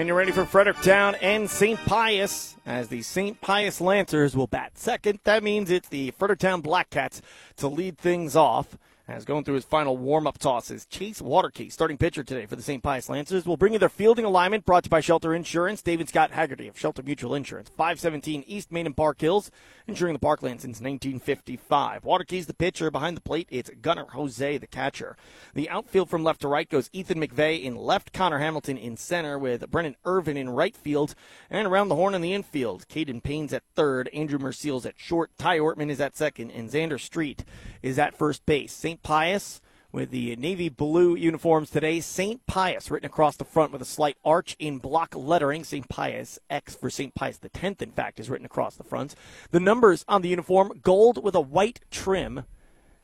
And you're ready for Fredericktown and St. Pius as the St. Pius Lancers will bat second. That means it's the Fredericktown Blackcats to lead things off. As going through his final warm up tosses, Chase Waterkey, starting pitcher today for the St. Pius Lancers, will bring you their fielding alignment brought to you by Shelter Insurance. David Scott Haggerty of Shelter Mutual Insurance, 517 East Main and Park Hills, insuring the parkland since 1955. Waterkey's the pitcher. Behind the plate, it's Gunnar Jose, the catcher. The outfield from left to right goes Ethan McVeigh in left, Connor Hamilton in center, with Brennan Irvin in right field, and around the horn in the infield, Caden Payne's at third, Andrew Merciel's at short, Ty Ortman is at second, and Xander Street is at first base. St. Pius with the navy blue uniforms today. St. Pius written across the front with a slight arch in block lettering. St. Pius X for St. Pius the 10th, in fact, is written across the front. The numbers on the uniform gold with a white trim,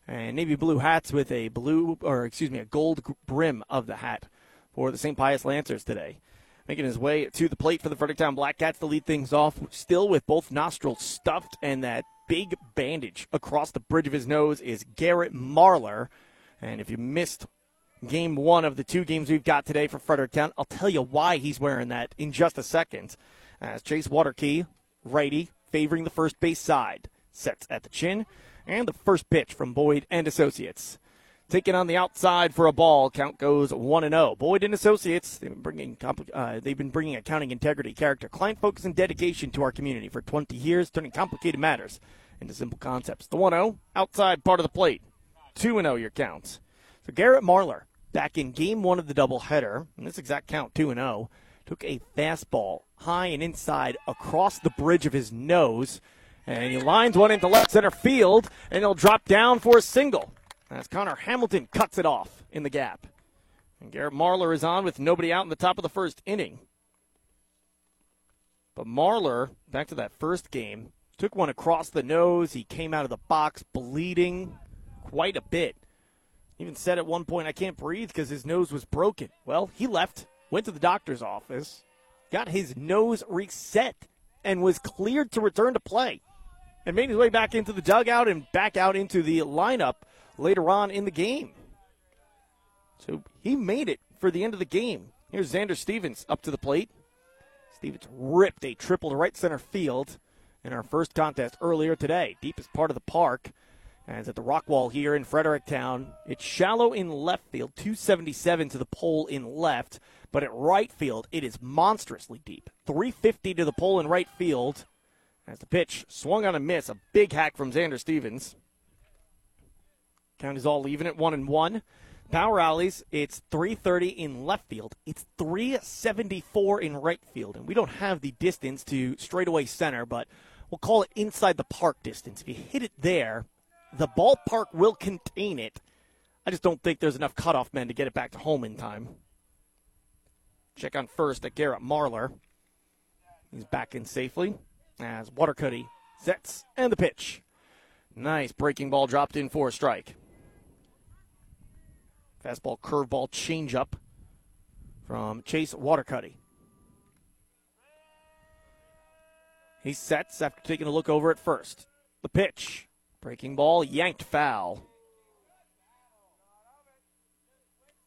and navy blue hats with a blue, or excuse me, a gold brim of the hat for the St. Pius Lancers today. Making his way to the plate for the Fredericktown Blackcats to lead things off, still with both nostrils stuffed and that big bandage across the bridge of his nose is Garrett Marlar. And if you missed game one of the two games we've got today for Fredericktown, I'll tell you why he's wearing that in just a second. As Chase Waterkey, righty, favoring the first base side, sets at the chin, and the first pitch from Boyd and Associates. Taking on the outside for a ball, count goes one and zero. Boyd and Associates, they've been bringing uh, they've been bringing accounting integrity, character, client focus, and dedication to our community for 20 years, turning complicated matters into simple concepts. The 1-0 outside part of the plate, two and zero your counts. So Garrett Marlar back in game one of the doubleheader, and this exact count two and zero, took a fastball high and inside across the bridge of his nose, and he lines one into left center field, and he'll drop down for a single as Connor Hamilton cuts it off in the gap. And Garrett Marlar is on with nobody out in the top of the first inning. But Marlar, back to that first game, took one across the nose. He came out of the box bleeding quite a bit. Even said at one point, I can't breathe because his nose was broken. Well, he left, went to the doctor's office, got his nose reset, and was cleared to return to play. And made his way back into the dugout and back out into the lineup later on in the game. So he made it for the end of the game. Here's Xander Stevens up to the plate. Stevens ripped a triple to right center field in our first contest earlier today. Deepest part of the park. As at the rock wall here in Fredericktown, it's shallow in left field, 277 to the pole in left, but at right field, it is monstrously deep. 350 to the pole in right field. As the pitch swung on a miss, a big hack from Xander Stevens. Count is all even at one and one. Power alleys, it's 330 in left field. It's 374 in right field. And we don't have the distance to straightaway center, but we'll call it inside the park distance. If you hit it there, the ballpark will contain it. I just don't think there's enough cutoff men to get it back to home in time. Check on first at Garrett Marlar. He's back in safely as Watercuddy sets and the pitch. Nice breaking ball dropped in for a strike. Fastball, curveball, changeup from Chase Watercuddy. He sets after taking a look over at first. The pitch. Breaking ball, yanked foul.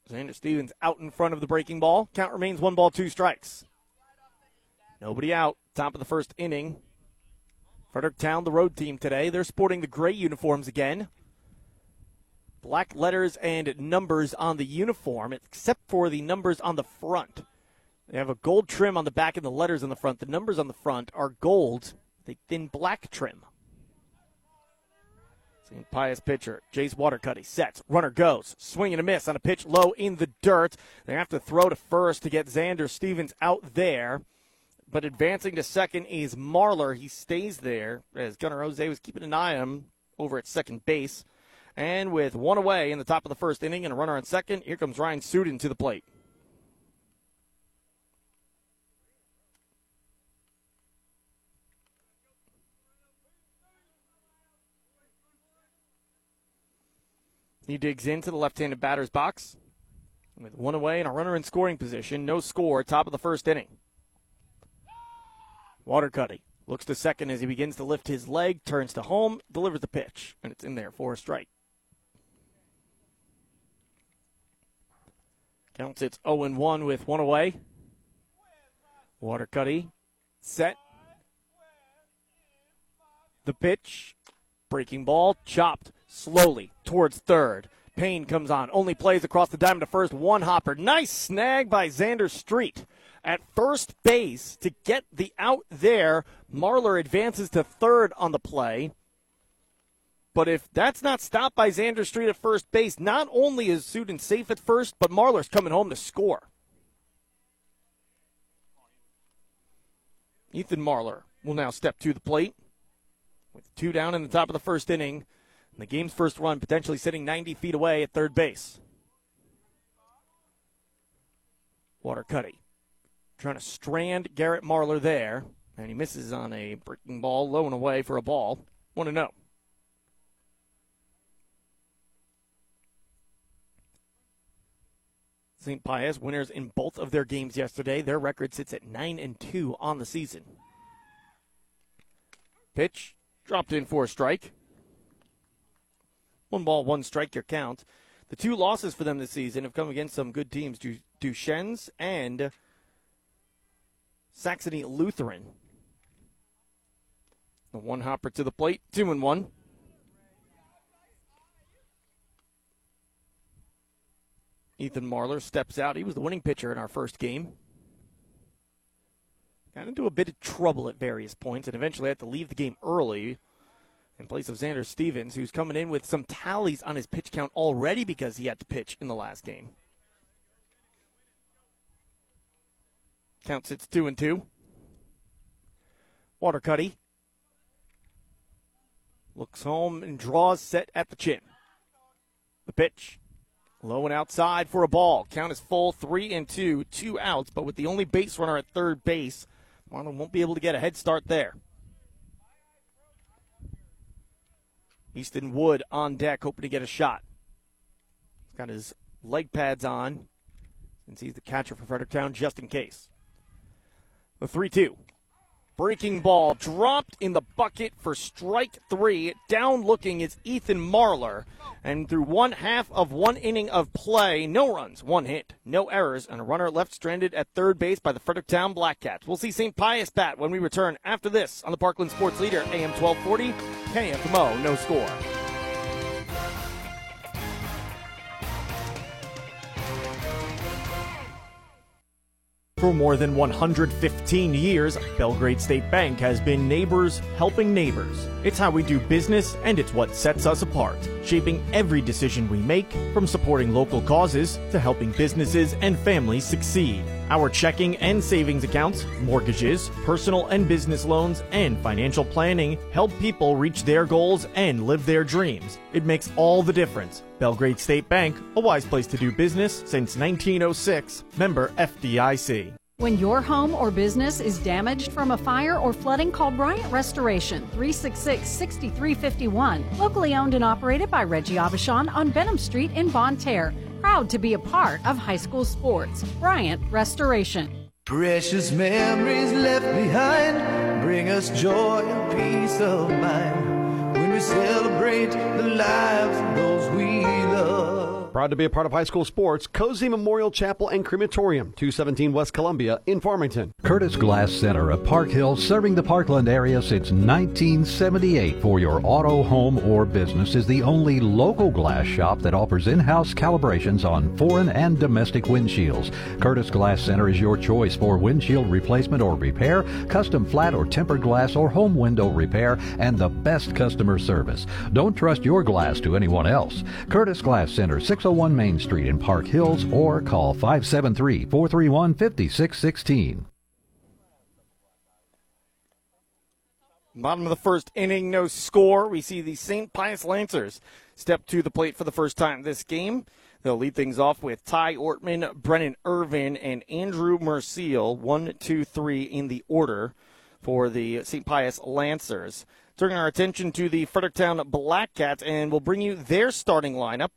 Xander Stevens out in front of the breaking ball. Count remains one ball, two strikes. Nobody out. Top of the first inning. Fredericktown, the road team today. They're sporting the gray uniforms again black letters and numbers on the uniform, except for the numbers on the front. They have a gold trim on the back and the letters on the front. The numbers on the front are gold, the thin black trim. St. Pius pitcher, Jace Watercuddy sets, runner goes, swing and a miss on a pitch low in the dirt. They have to throw to first to get Xander Stevens out there. But advancing to second is Marlar. He stays there as Gunnar Jose was keeping an eye on him over at second base. And with one away in the top of the first inning and a runner on second, here comes Ryan Sudin to the plate. He digs into the left-handed batter's box. With one away and a runner in scoring position, no score, top of the first inning. Watercuddy looks to second as he begins to lift his leg, turns to home, delivers the pitch, and it's in there for a strike. Counts it's 0 1 with one away. Watercutty set. The pitch. Breaking ball. Chopped slowly towards third. Payne comes on. Only plays across the diamond to first. One hopper. Nice snag by Xander Street at first base to get the out there. Marlar advances to third on the play. But if that's not stopped by Xander Street at first base, not only is Sudin safe at first, but Marlar's coming home to score. Ethan Marlar will now step to the plate with two down in the top of the first inning. And the game's first run potentially sitting 90 feet away at third base. Watercutty trying to strand Garrett Marlar there, and he misses on a breaking ball low and away for a ball. Want to know. St. Pius winners in both of their games yesterday. Their record sits at 9 and 2 on the season. Pitch dropped in for a strike. One ball, one strike, your count. The two losses for them this season have come against some good teams, du- Duchesne's and Saxony Lutheran. The one hopper to the plate, two and one. Ethan Marlar steps out. He was the winning pitcher in our first game. Got into a bit of trouble at various points and eventually had to leave the game early in place of Xander Stevens, who's coming in with some tallies on his pitch count already because he had to pitch in the last game. Count sits two and two. Watercutty looks home and draws set at the chin. The pitch Low and outside for a ball. Count is full, three and two, two outs. But with the only base runner at third base, Marlar won't be able to get a head start there. Easton Wood on deck, hoping to get a shot. He's got his leg pads on since he's the catcher for Fredericktown, just in case. The 3 2. Breaking ball dropped in the bucket for strike three. Down looking is Ethan Marlar. And through one half of one inning of play, no runs, one hit, no errors, and a runner left stranded at third base by the Fredericktown Blackcats. We'll see St. Pius bat when we return after this on the Parkland Sports Leader, AM 1240, KFMO, no score. For more than 115 years, Belgrade State Bank has been neighbors helping neighbors. It's how we do business, and it's what sets us apart, shaping every decision we make, from supporting local causes to helping businesses and families succeed. Our checking and savings accounts, mortgages, personal and business loans, and financial planning help people reach their goals and live their dreams. It makes all the difference. Belgrade State Bank, a wise place to do business since 1906. Member FDIC. When your home or business is damaged from a fire or flooding, call Bryant Restoration 366 6351. Locally owned and operated by Reggie Abishon on Benham Street in Bonne Terre. Proud to be a part of high school sports. Bryant Restoration. Precious memories left behind bring us joy and peace of mind when we celebrate the lives of those we love. Proud to be a part of high school sports, Cozean Memorial Chapel and Crematorium, 217 West Columbia in Farmington. Curtis Glass Center of Park Hill, serving the Parkland area since 1978 for your auto, home, or business, is the only local glass shop that offers in-house calibrations on foreign and domestic windshields. Curtis Glass Center is your choice for windshield replacement or repair, custom flat or tempered glass or home window repair, and the best customer service. Don't trust your glass to anyone else. Curtis Glass Center, 601 Main Street in Park Hills, or call 573 431 5616. Bottom of the first inning, no score. We see the St. Pius Lancers step to the plate for the first time this game. They'll lead things off with Ty Ortman, Brennan Irvin, and Andrew Merciel. One, two, three in the order for the St. Pius Lancers. Turning our attention to the Fredericktown Black Cats, and we'll bring you their starting lineup.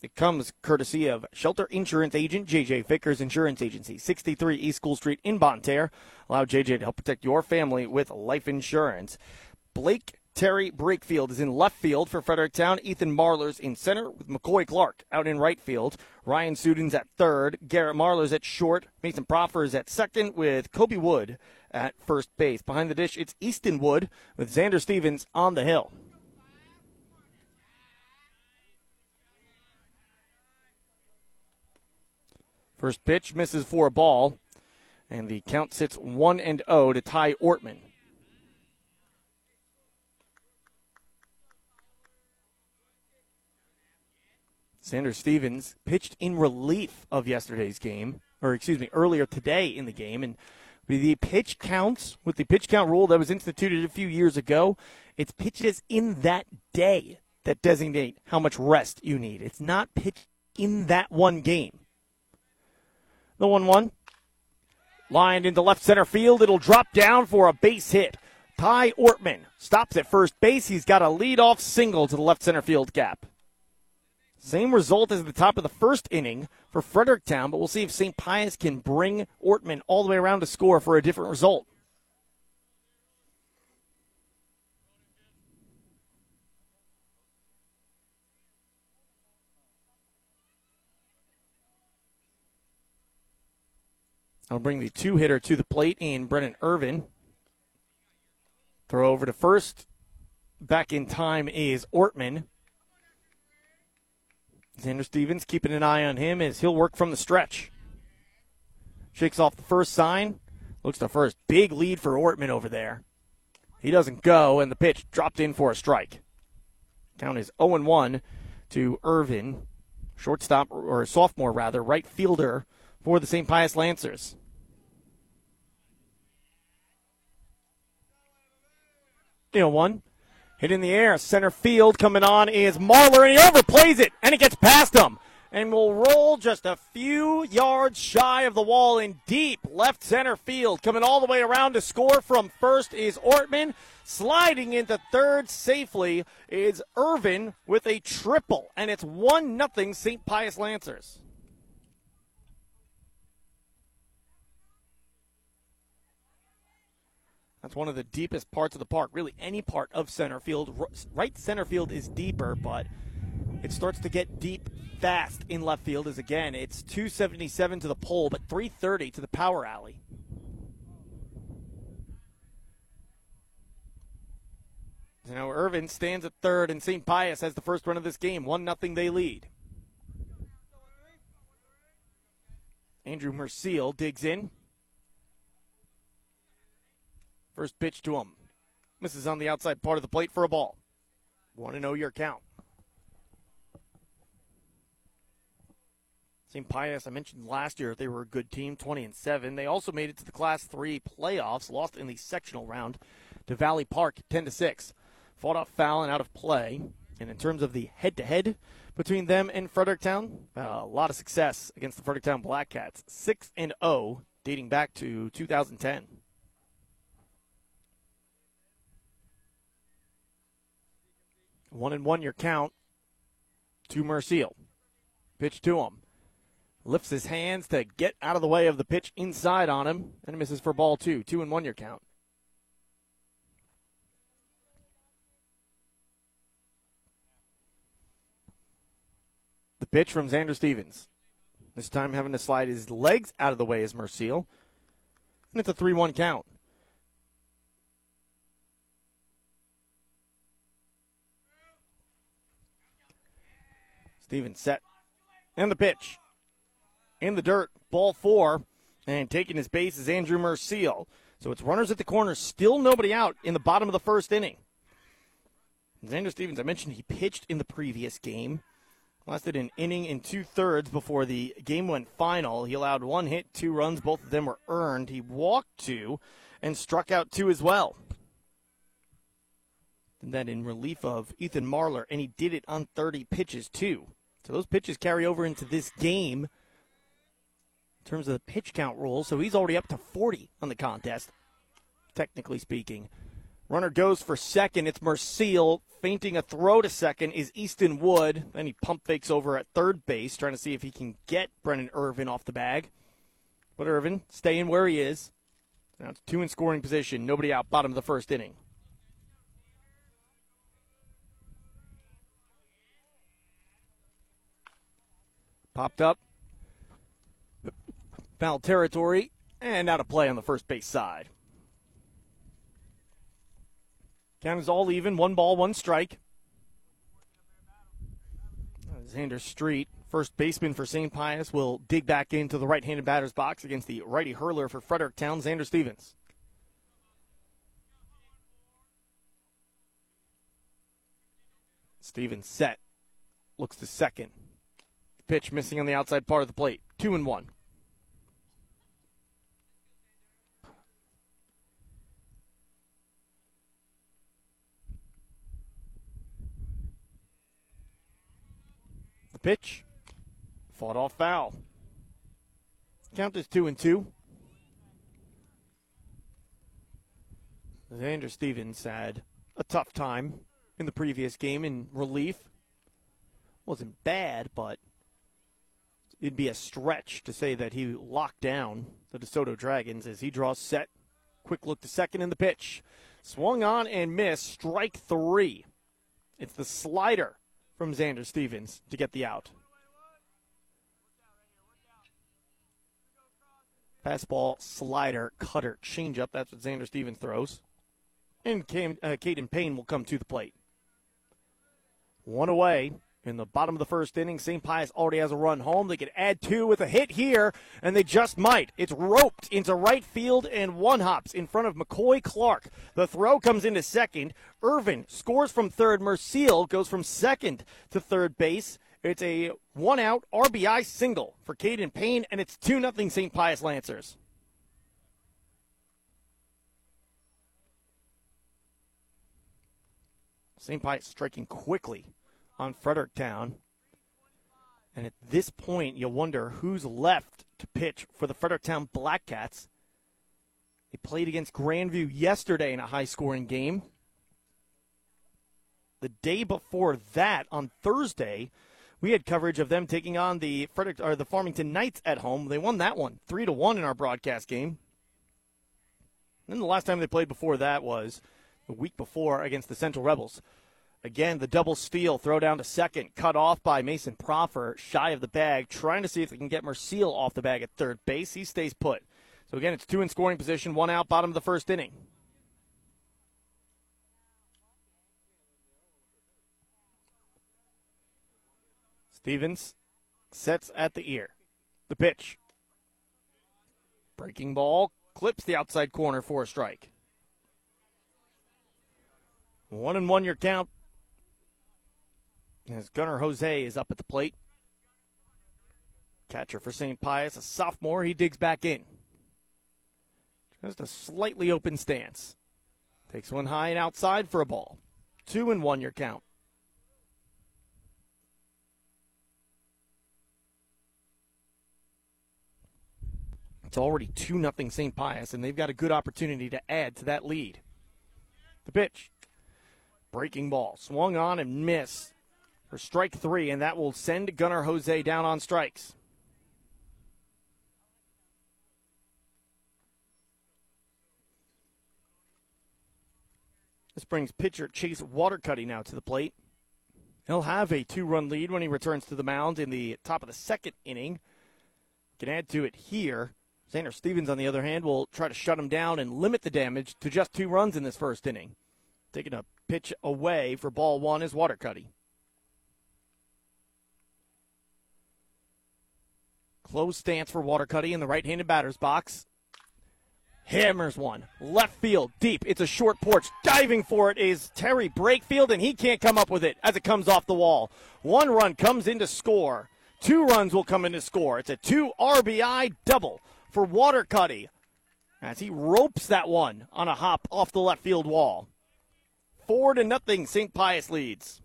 It comes courtesy of Shelter Insurance Agent JJ Vickers Insurance Agency, 63 East School Street in Bonne Terre. Allow JJ to help protect your family with life insurance. Blake Terry Brakefield is in left field for Fredericktown. Ethan Marlar's in center with McCoy Clark out in right field. Ryan Sudin's at third. Garrett Marlar's at short. Mason Proffer is at second with Kobe Wood at first base. Behind the dish, it's Easton Wood with Xander Stevens on the hill. First pitch misses for a ball, and the count sits 1 and 0 to Ty Ortman. Xander Stevens pitched in relief of yesterday's game, or excuse me, earlier today in the game. And the pitch counts with the pitch count rule that was instituted a few years ago, it's pitches in that day that designate how much rest you need. It's not pitch in that one game. The 1 1. Lined into left center field. It'll drop down for a base hit. Ty Ortman stops at first base. He's got a leadoff single to the left center field gap. Same result as the top of the first inning for Fredericktown, but we'll see if St. Pius can bring Ortman all the way around to score for a different result. I'll bring the two hitter to the plate in Brennan Irvin. Throw over to first. Back in time is Ortman. Xander Stevens keeping an eye on him as he'll work from the stretch. Shakes off the first sign. Looks the first big lead for Ortman over there. He doesn't go, and the pitch dropped in for a strike. Count is 0 1 to Irvin, shortstop, or sophomore rather, right fielder for the St. Pius Lancers. You know, one. Hit in the air, center field coming on is Marlar, and he overplays it, and it gets past him. And will roll just a few yards shy of the wall in deep left center field. Coming all the way around to score from first is Ortman. Sliding into third safely is Irvin with a triple, and it's 1 nothing St. Pius Lancers. That's one of the deepest parts of the park. Really, any part of center field. Right center field is deeper, but it starts to get deep fast in left field. As again, it's 277 to the pole, but 330 to the power alley. now Irvin stands at third, and St. Pius has the first run of this game. One nothing they lead. Andrew Merciel digs in. First pitch to him. Misses on the outside part of the plate for a ball. Want to know your count. St. Pius, I mentioned last year they were a good team, 20 and 7. They also made it to the Class 3 playoffs, lost in the sectional round to Valley Park 10 to 6. Fought off foul and out of play. And in terms of the head to head between them and Fredericktown, uh, a lot of success against the Fredericktown Black Cats. 6 and 0 dating back to 2010. One and one your count to Merciel. Pitch to him. Lifts his hands to get out of the way of the pitch inside on him, and misses for ball two. Two and one your count. The pitch from Xander Stevens. This time having to slide his legs out of the way is Merciel. And it's a 3 1 count. Stevens set. And the pitch. In the dirt. Ball four. And taking his base is Andrew Merciel. So it's runners at the corner. Still nobody out in the bottom of the first inning. Xander Stevens, I mentioned he pitched in the previous game. Lasted an inning and two thirds before the game went final. He allowed one hit, two runs. Both of them were earned. He walked two and struck out two as well. And then in relief of Ethan Marlar, and he did it on 30 pitches too. So those pitches carry over into this game in terms of the pitch count rule. So he's already up to 40 on the contest, technically speaking. Runner goes for second. It's Merciel. Fainting a throw to second is Easton Wood. Then he pump fakes over at third base, trying to see if he can get Brennan Irvin off the bag. But Irvin staying where he is. Now it's two in scoring position. Nobody out. Bottom of the first inning. Popped up. Foul territory and out of play on the first base side. Count is all even. One ball, one strike. Xander Street, first baseman for St. Pius, will dig back into the right handed batter's box against the righty hurler for Fredericktown, Xander Stevens. Stevens set. Looks to second. Pitch missing on the outside part of the plate. Two and one. The pitch. Fought off foul. Count is two and two. Xander Stevens had a tough time in the previous game in relief. Wasn't bad, but it'd be a stretch to say that he locked down the DeSoto Dragons as he draws set. Quick look to second in the pitch. Swung on and missed. Strike three. It's the slider from Xander Stevens to get the out. Fastball, slider, cutter, changeup. That's what Xander Stevens throws. And Cam, uh, Caden Payne will come to the plate. One away in the bottom of the first inning. St. Pius already has a run home. They could add two with a hit here, and they just might. It's roped into right field and one hops in front of McCoy Clark. The throw comes into second. Irvin scores from third. Merciel goes from second to third base. It's a one out RBI single for Caden Payne, and it's 2 0 St. Pius Lancers. St. Pius striking quickly on Fredericktown. And at this point, you wonder who's left to pitch for the Fredericktown Blackcats. They played against Grandview yesterday in a high scoring game. The day before that, on Thursday, we had coverage of them taking on the Frederick or the Farmington Knights at home. They won that one three to one in our broadcast game. And then the last time they played before that was the week before against the Central Rebels. Again, the double steal, throw down to second, cut off by Mason Proffer, shy of the bag, trying to see if they can get Merciel off the bag at third base. He stays put. So again, it's two in scoring position, one out, bottom of the first inning. Stevens sets at the ear. The pitch. Breaking ball clips the outside corner for a strike. One and one your count. As Gunnar Jose is up at the plate. Catcher for St. Pius, a sophomore, he digs back in. Just a slightly open stance. Takes one high and outside for a ball. Two and one your count. It's already 2 0 St. Pius, and they've got a good opportunity to add to that lead. The pitch. Breaking ball. Swung on and missed for strike three, and that will send Gunnar Jose down on strikes. This brings pitcher Chase Watercutty now to the plate. He'll have a two run lead when he returns to the mound in the top of the second inning. Can add to it here. Xander Stevens, on the other hand, will try to shut him down and limit the damage to just two runs in this first inning. Taking a pitch away for ball one is Watercutty. Close stance for Watercutty in the right handed batter's box. Hammers one. Left field, deep. It's a short porch. Diving for it is Terry Brakefield, and he can't come up with it as it comes off the wall. One run comes in to score. Two runs will come in to score. It's a two RBI double for Watercutty as he ropes that one on a hop off the left field wall. Four to nothing, St. Pius leads.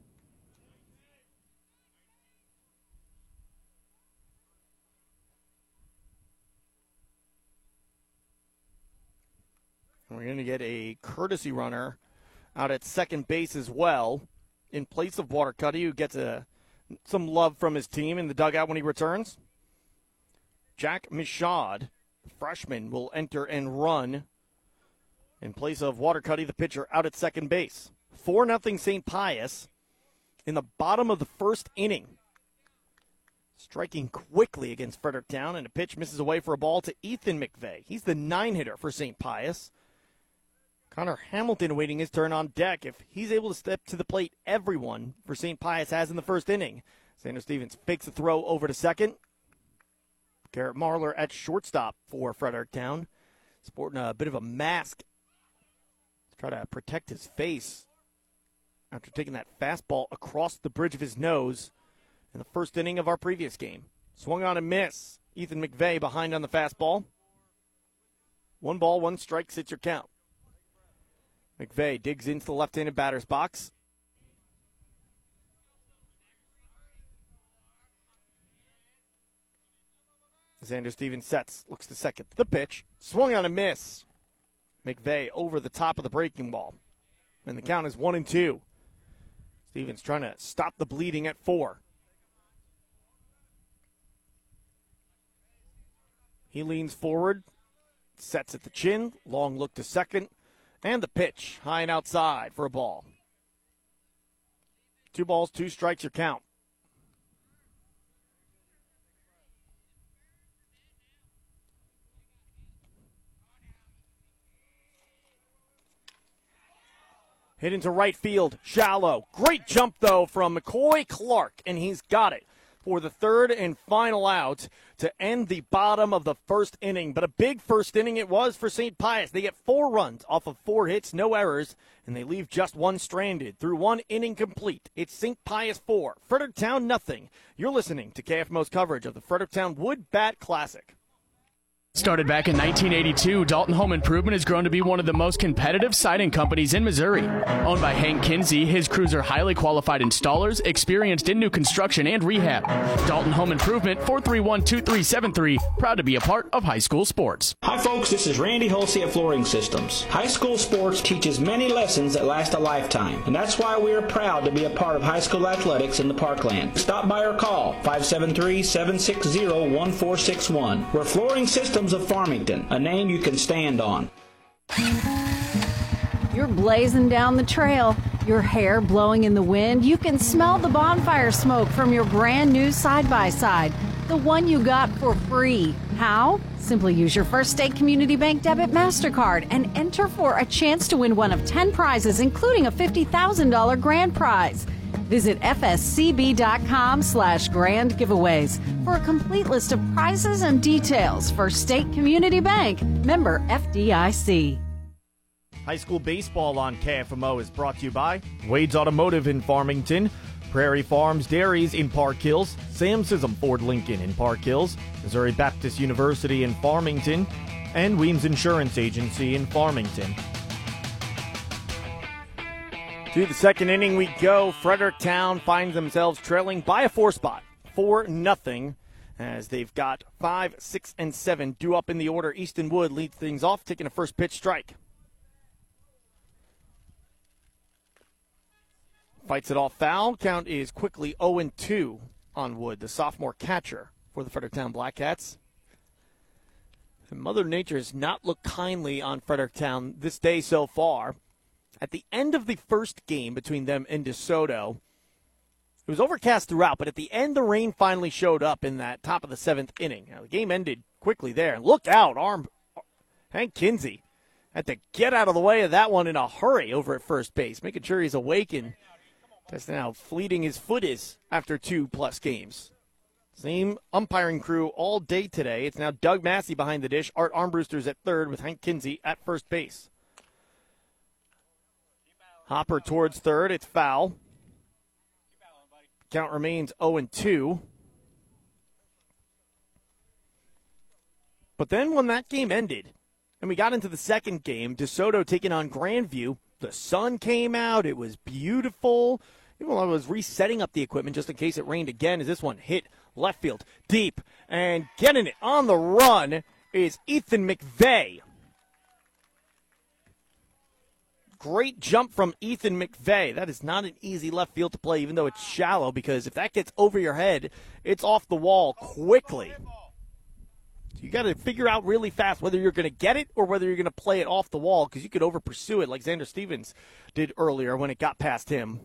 We're going to get a courtesy runner out at second base as well in place of Watercutty, who gets a, some love from his team in the dugout when he returns. Jack Michaud, freshman, will enter and run in place of Watercutty, the pitcher, out at second base. 4 0 St. Pius in the bottom of the first inning. striking quickly against Fredericktown, and a pitch misses away for a ball to Ethan McVeigh. He's the nine hitter for St. Pius. Connor Hamilton awaiting his turn on deck. If he's able to step to the plate, everyone for St. Pius has in the first inning. Xander Stevens fakes a throw over to second. Garrett Marlar at shortstop for Fredericktown, sporting a bit of a mask to try to protect his face after taking that fastball across the bridge of his nose in the first inning of our previous game. Swung on a miss. Ethan McVeigh behind on the fastball. One ball, one strike, sits your count. McVeigh digs into the left handed batter's box. Xander Stevens sets, looks to second. The pitch, swung on a miss. McVeigh over the top of the breaking ball. And the count is one and two. Stevens trying to stop the bleeding at four. He leans forward, sets at the chin, long look to second, and the pitch, high and outside for a ball. Two balls, two strikes, your count. Hit into right field, shallow. Great jump, though, from McCoy Clark, and he's got it for the third and final out to end the bottom of the first inning. But a big first inning it was for St. Pius. They get four runs off of four hits, no errors, and they leave just one stranded through one inning complete. It's St. Pius 4, Fredericktown nothing. You're listening to KFMO's coverage of the Fredericktown Wood Bat Classic. Started back in 1982, Dalton Home Improvement has grown to be one of the most competitive siding companies in Missouri. Owned by Hank Kinsey, his crews are highly qualified installers, experienced in new construction and rehab. Dalton Home Improvement, 431-2373, proud to be a part of high school sports. Hi folks, this is Randy Hulsey at Flooring Systems. High school sports teaches many lessons that last a lifetime, and that's why we are proud to be a part of high school athletics in the Parkland. Stop by or call 573-760-1461. We're Flooring Systems of Farmington, a name you can stand on. You're blazing down the trail, your hair blowing in the wind. You can smell the bonfire smoke from your brand new side by side, the one you got for free. How? Simply use your First State Community Bank debit MasterCard and enter for a chance to win one of 10 prizes, including a $50,000 grand prize. Visit fscb.com slash grand giveaways for a complete list of prizes and details. for State Community Bank, member FDIC. High school baseball on KFMO is brought to you by Wade's Automotive in Farmington, Prairie Farms Dairies in Park Hills, Sam Sism Ford Lincoln in Park Hills, Missouri Baptist University in Farmington, and Weems Insurance Agency in Farmington. To the second inning we go. Fredericktown finds themselves trailing by a four spot, four nothing, as they've got five, six, and seven due up in the order. Easton Wood leads things off, taking a first pitch strike. Fights it off foul. Count is quickly 0 2 on Wood, the sophomore catcher for the Fredericktown Black Cats. Mother Nature has not looked kindly on Fredericktown this day so far. At the end of the first game between them and DeSoto, it was overcast throughout, but at the end, the rain finally showed up in that top of the seventh inning. Now, the game ended quickly there. Look out, arm Hank Kinsey had to get out of the way of that one in a hurry over at first base, making sure he's awake and testing how fleeting his foot is after two plus games. Same umpiring crew all day today. It's now Doug Massey behind the dish, Art Armbruster's at third with Hank Kinsey at first base. Hopper towards third. It's foul. Count remains 0 and 2. But then when that game ended and we got into the second game, DeSoto taking on Grandview, the sun came out. It was beautiful. Even I was resetting up the equipment just in case it rained again, as this one hit left field deep and getting it on the run is Ethan McVeigh. Great jump from Ethan McVeigh. That is not an easy left field to play, even though it's shallow, because if that gets over your head, it's off the wall quickly. You got to figure out really fast whether you're going to get it or whether you're going to play it off the wall, because you could over pursue it like Xander Stevens did earlier when it got past him.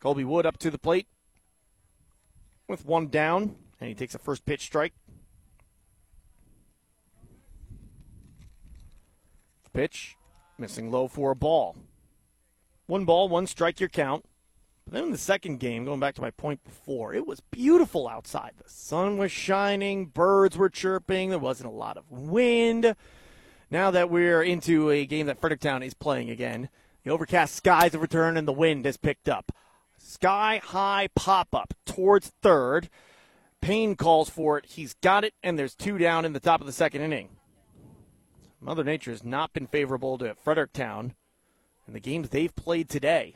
Colby Wood up to the plate with one down, and he takes a first pitch strike. Pitch, missing low for a ball. One ball, one strike, your count. But then in the second game, going back to my point before, it was beautiful outside. The sun was shining, birds were chirping, there wasn't a lot of wind. Now that we're into a game that Fredericktown is playing again, the overcast skies have returned and the wind has picked up. Sky high pop up towards third. Payne calls for it. He's got it, and there's two down in the top of the second inning. Mother Nature has not been favorable to Fredericktown in the games they've played today.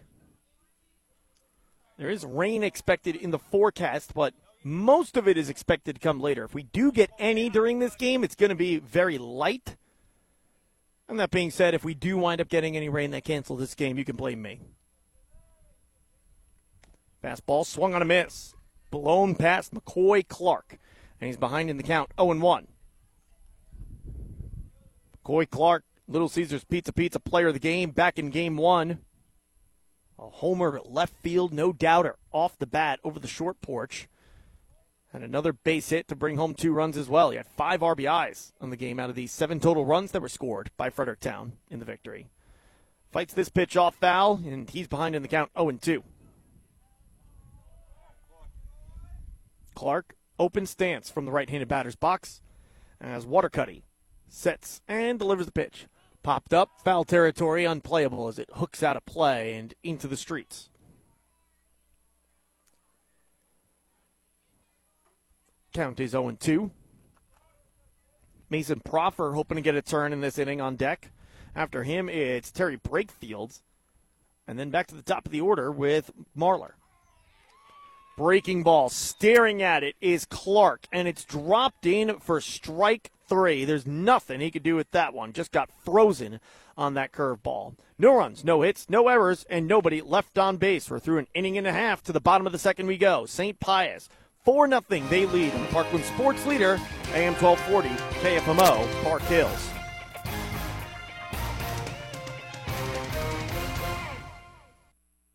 There is rain expected in the forecast, but most of it is expected to come later. If we do get any during this game, it's going to be very light. And that being said, if we do wind up getting any rain that cancels this game, you can blame me. Fastball swung on a miss. Blown past McCoy Clark. And he's behind in the count 0 1. McCoy Clark, Little Caesars Pizza Pizza player of the game, back in game one. A homer left field, no doubter, off the bat over the short porch. And another base hit to bring home two runs as well. He had five RBIs on the game out of the seven total runs that were scored by Fredericktown in the victory. Fights this pitch off foul, and he's behind in the count 0 2. Clark, open stance from the right handed batter's box as Watercutty sets and delivers the pitch. Popped up, foul territory, unplayable as it hooks out of play and into the streets. Count is 0 2. Mason Proffer hoping to get a turn in this inning on deck. After him, it's Terry Brakefields. And then back to the top of the order with Marlar. Breaking ball, staring at it is Clark, and it's dropped in for strike three. There's nothing he could do with that one. Just got frozen on that curveball. No runs, no hits, no errors, and nobody left on base. We're through an inning and a half to the bottom of the second we go. St. Pius, 4 0, they lead. Parkland Sports Leader, AM 1240, KFMO, Park Hills.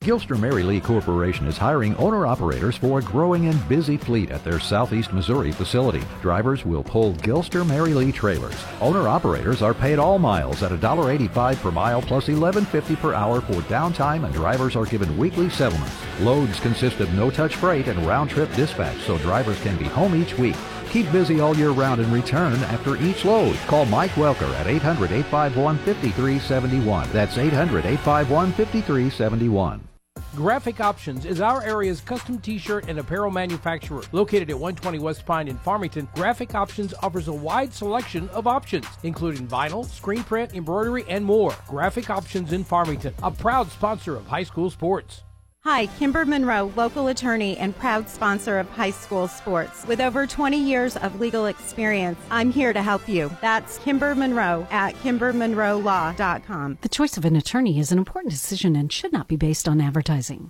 Gilster Mary Lee Corporation is hiring owner operators for a growing and busy fleet at their southeast Missouri facility. Drivers will pull Gilster Mary Lee trailers. Owner operators are paid all miles at $1.85 per mile plus $11.50 per hour for downtime, and drivers are given weekly settlements. Loads consist of no touch freight and round trip dispatch, so drivers can be home each week. Keep busy all year round and return after each load. Call Mike Welker at 800 851 5371. That's 800 851 5371. Graphic Options is our area's custom t-shirt and apparel manufacturer. Located at 120 West Pine in Farmington, Graphic Options offers a wide selection of options, including vinyl, screen print, embroidery, and more. Graphic Options in Farmington, a proud sponsor of high school sports. Hi, Kimber Monroe, local attorney and proud sponsor of high school sports. With over 20 years of legal experience, I'm here to help you. That's Kimber Monroe at kimbermonroelaw.com. The choice of an attorney is an important decision and should not be based on advertising.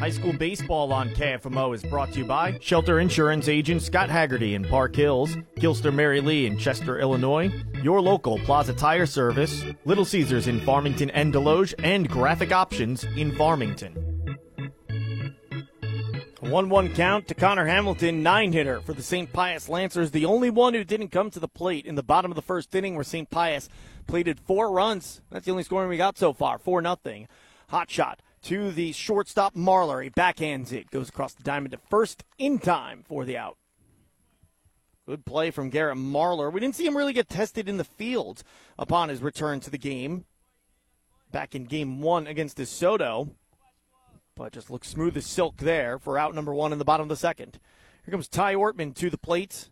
High school baseball on KFMO is brought to you by Shelter Insurance Agent Scott Haggerty in Park Hills, Gilster Mary Lee in Chester, Illinois, your local Plaza Tire Service, Little Caesars in Farmington and Desloge, and Graphic Options in Farmington. 1 1 count to Connor Hamilton, nine hitter for the St. Pius Lancers, the only one who didn't come to the plate in the bottom of the first inning where St. Pius plated four runs. That's the only scoring we got so far, 4 0. Hot shot to the shortstop Marlar. He backhands it, goes across the diamond to first in time for the out. Good play from Garrett Marlar. We didn't see him really get tested in the field upon his return to the game back in game one against DeSoto. But just looks smooth as silk there for out number one in the bottom of the second. Here comes Ty Ortman to the plate.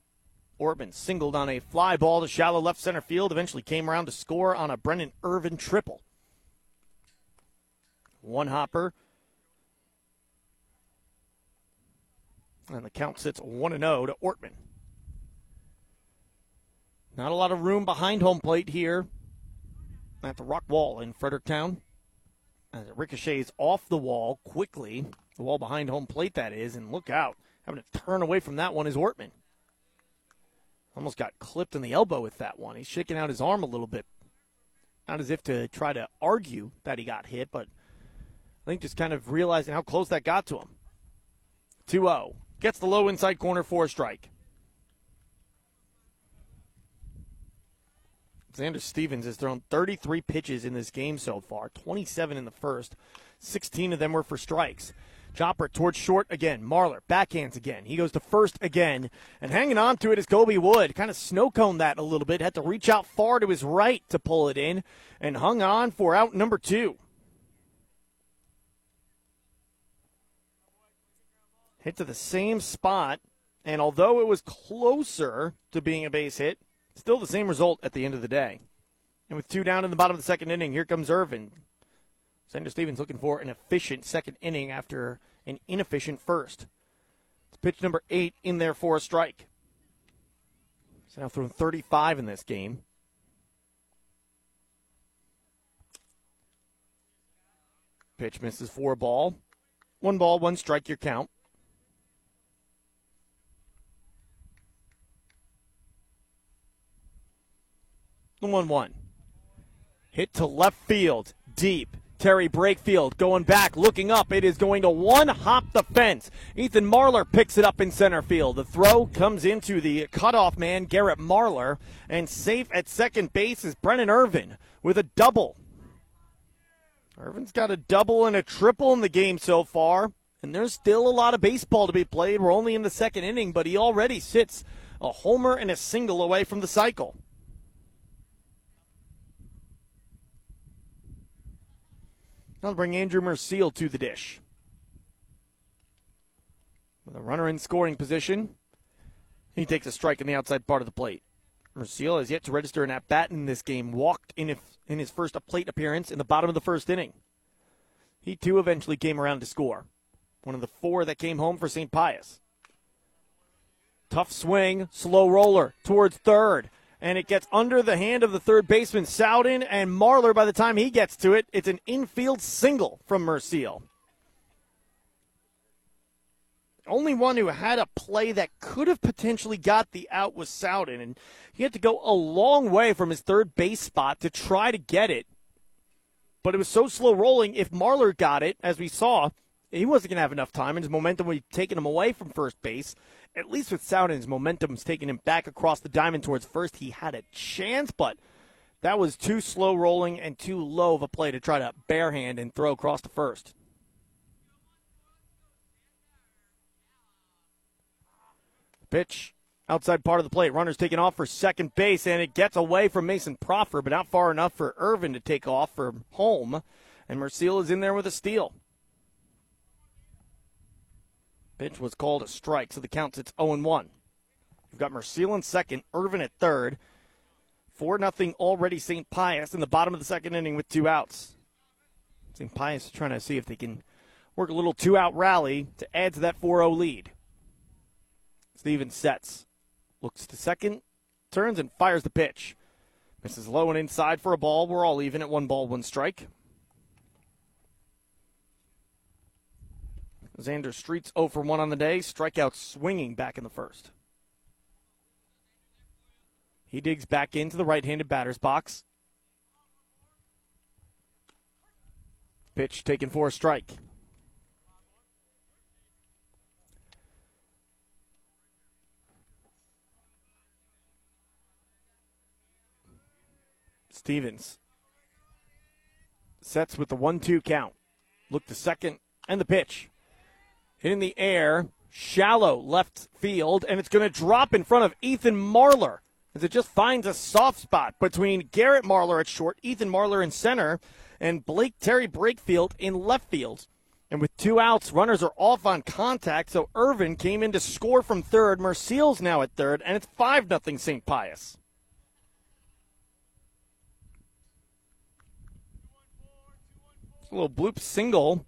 Ortman singled on a fly ball to shallow left center field. Eventually came around to score on a Brendan Irvin triple. One hopper And the count sits 1 0 to Ortman. Not a lot of room behind home plate here at the rock wall in Fredericktown. As it ricochets off the wall quickly, the wall behind home plate, that is, and look out. Having to turn away from that one is Ortman. Almost got clipped in the elbow with that one. He's shaking out his arm a little bit. Not as if to try to argue that he got hit, but I think just kind of realizing how close that got to him. 2 0. Gets the low inside corner for a strike. Xander Stevens has thrown 33 pitches in this game so far, 27 in the first. 16 of them were for strikes. Chopper towards short again. Marlar backhands again. He goes to first again. And hanging on to it is Kobe Wood. Kind of snow coned that a little bit. Had to reach out far to his right to pull it in and hung on for out number two. Hit to the same spot. And although it was closer to being a base hit, Still the same result at the end of the day. And with two down in the bottom of the second inning, here comes Irvin. Xander Stevens looking for an efficient second inning after an inefficient first. It's pitch number eight in there for a strike. He's now thrown 35 in this game. Pitch misses for a ball. One ball, one strike, your count. The 1 1. Hit to left field, deep. Terry Brakefield going back, looking up. It is going to one hop the fence. Ethan Marlar picks it up in center field. The throw comes into the cutoff man, Garrett Marlar, and safe at second base is Brennan Irvin with a double. Irvin's got a double and a triple in the game so far, and there's still a lot of baseball to be played. We're only in the second inning, but he already sits a homer and a single away from the cycle. I'll bring Andrew Merciel to the dish. With a runner in scoring position, he takes a strike in the outside part of the plate. Merciel has yet to register an at bat in this game. Walked in, in his first plate appearance in the bottom of the first inning. He too eventually came around to score. One of the four that came home for St. Pius. Tough swing, slow roller towards third and it gets under the hand of the third baseman Sudin and Marlar. By the time he gets to it, it's an infield single from Merciel. Only one who had a play that could have potentially got the out was Sudin, and he had to go a long way from his third base spot to try to get it. But it was so slow rolling. If Marlar got it, as we saw, he wasn't going to have enough time, and his momentum would be taking him away from first base at least with Sudin's momentum's taking him back across the diamond towards first, he had a chance, but that was too slow rolling and too low of a play to try to barehand and throw across the first. Pitch outside part of the plate. Runner's taking off for second base, and it gets away from Mason Proffer, but not far enough for Irvin to take off for home. And Merciel is in there with a steal. Pitch was called a strike, so the count sits 0 1. We've got Merciel in second, Irvin at third. 4 0 already St. Pius in the bottom of the second inning with two outs. St. Pius trying to see if they can work a little two out rally to add to that 4 0 lead. Stevens sets, looks to second, turns and fires the pitch. Misses low and inside for a ball. We're all even at one ball, one strike. Xander Streets 0 for 1 on the day, strikeout swinging back in the first. He digs back into the right handed batter's box. Pitch taken for a strike. Stevens sets with the 1 2 count. Look to second and the pitch in the air, shallow left field, and it's going to drop in front of Ethan Marlar as it just finds a soft spot between Garrett Marlar at short, Ethan Marlar in center, and Blake Terry Brakefield in left field. And with two outs, runners are off on contact, so Irvin came in to score from third. Merciel's now at third, and it's 5 0 St. Pius. A little bloop single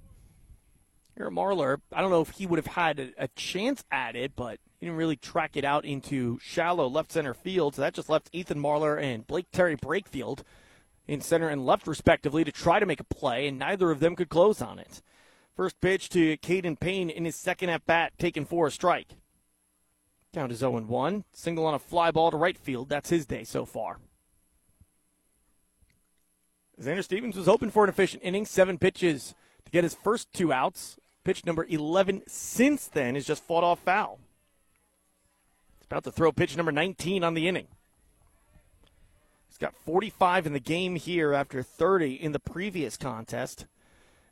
Aaron Marlar, I don't know if he would have had a, a chance at it, but he didn't really track it out into shallow left center field. So that just left Ethan Marlar and Blake Terry Brakefield in center and left, respectively, to try to make a play, and neither of them could close on it. First pitch to Caden Payne in his second at bat, taken for a strike. Down to 0 1. Single on a fly ball to right field. That's his day so far. Xander Stevens was hoping for an efficient inning, seven pitches to get his first two outs. Pitch number 11 since then is just fought off foul. He's about to throw pitch number 19 on the inning. He's got 45 in the game here after 30 in the previous contest.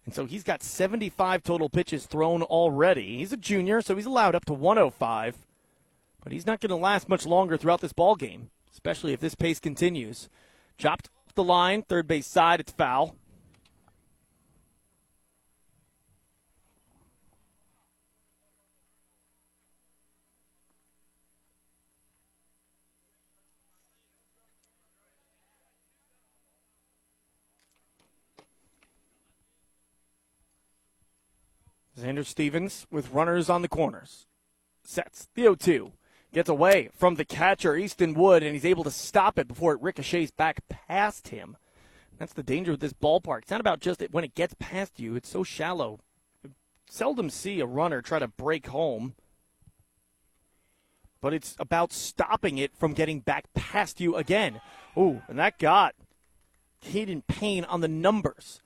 And so he's got 75 total pitches thrown already. He's a junior, so he's allowed up to 105. But he's not going to last much longer throughout this ball game, especially if this pace continues. Chopped the line, third base side, it's foul. Xander Stevens with runners on the corners. Sets the 0 2. Gets away from the catcher, Easton Wood, and he's able to stop it before it ricochets back past him. That's the danger with this ballpark. It's not about just when it gets past you, it's so shallow. You seldom see a runner try to break home. But it's about stopping it from getting back past you again. Ooh, and that got Caden Payne on the numbers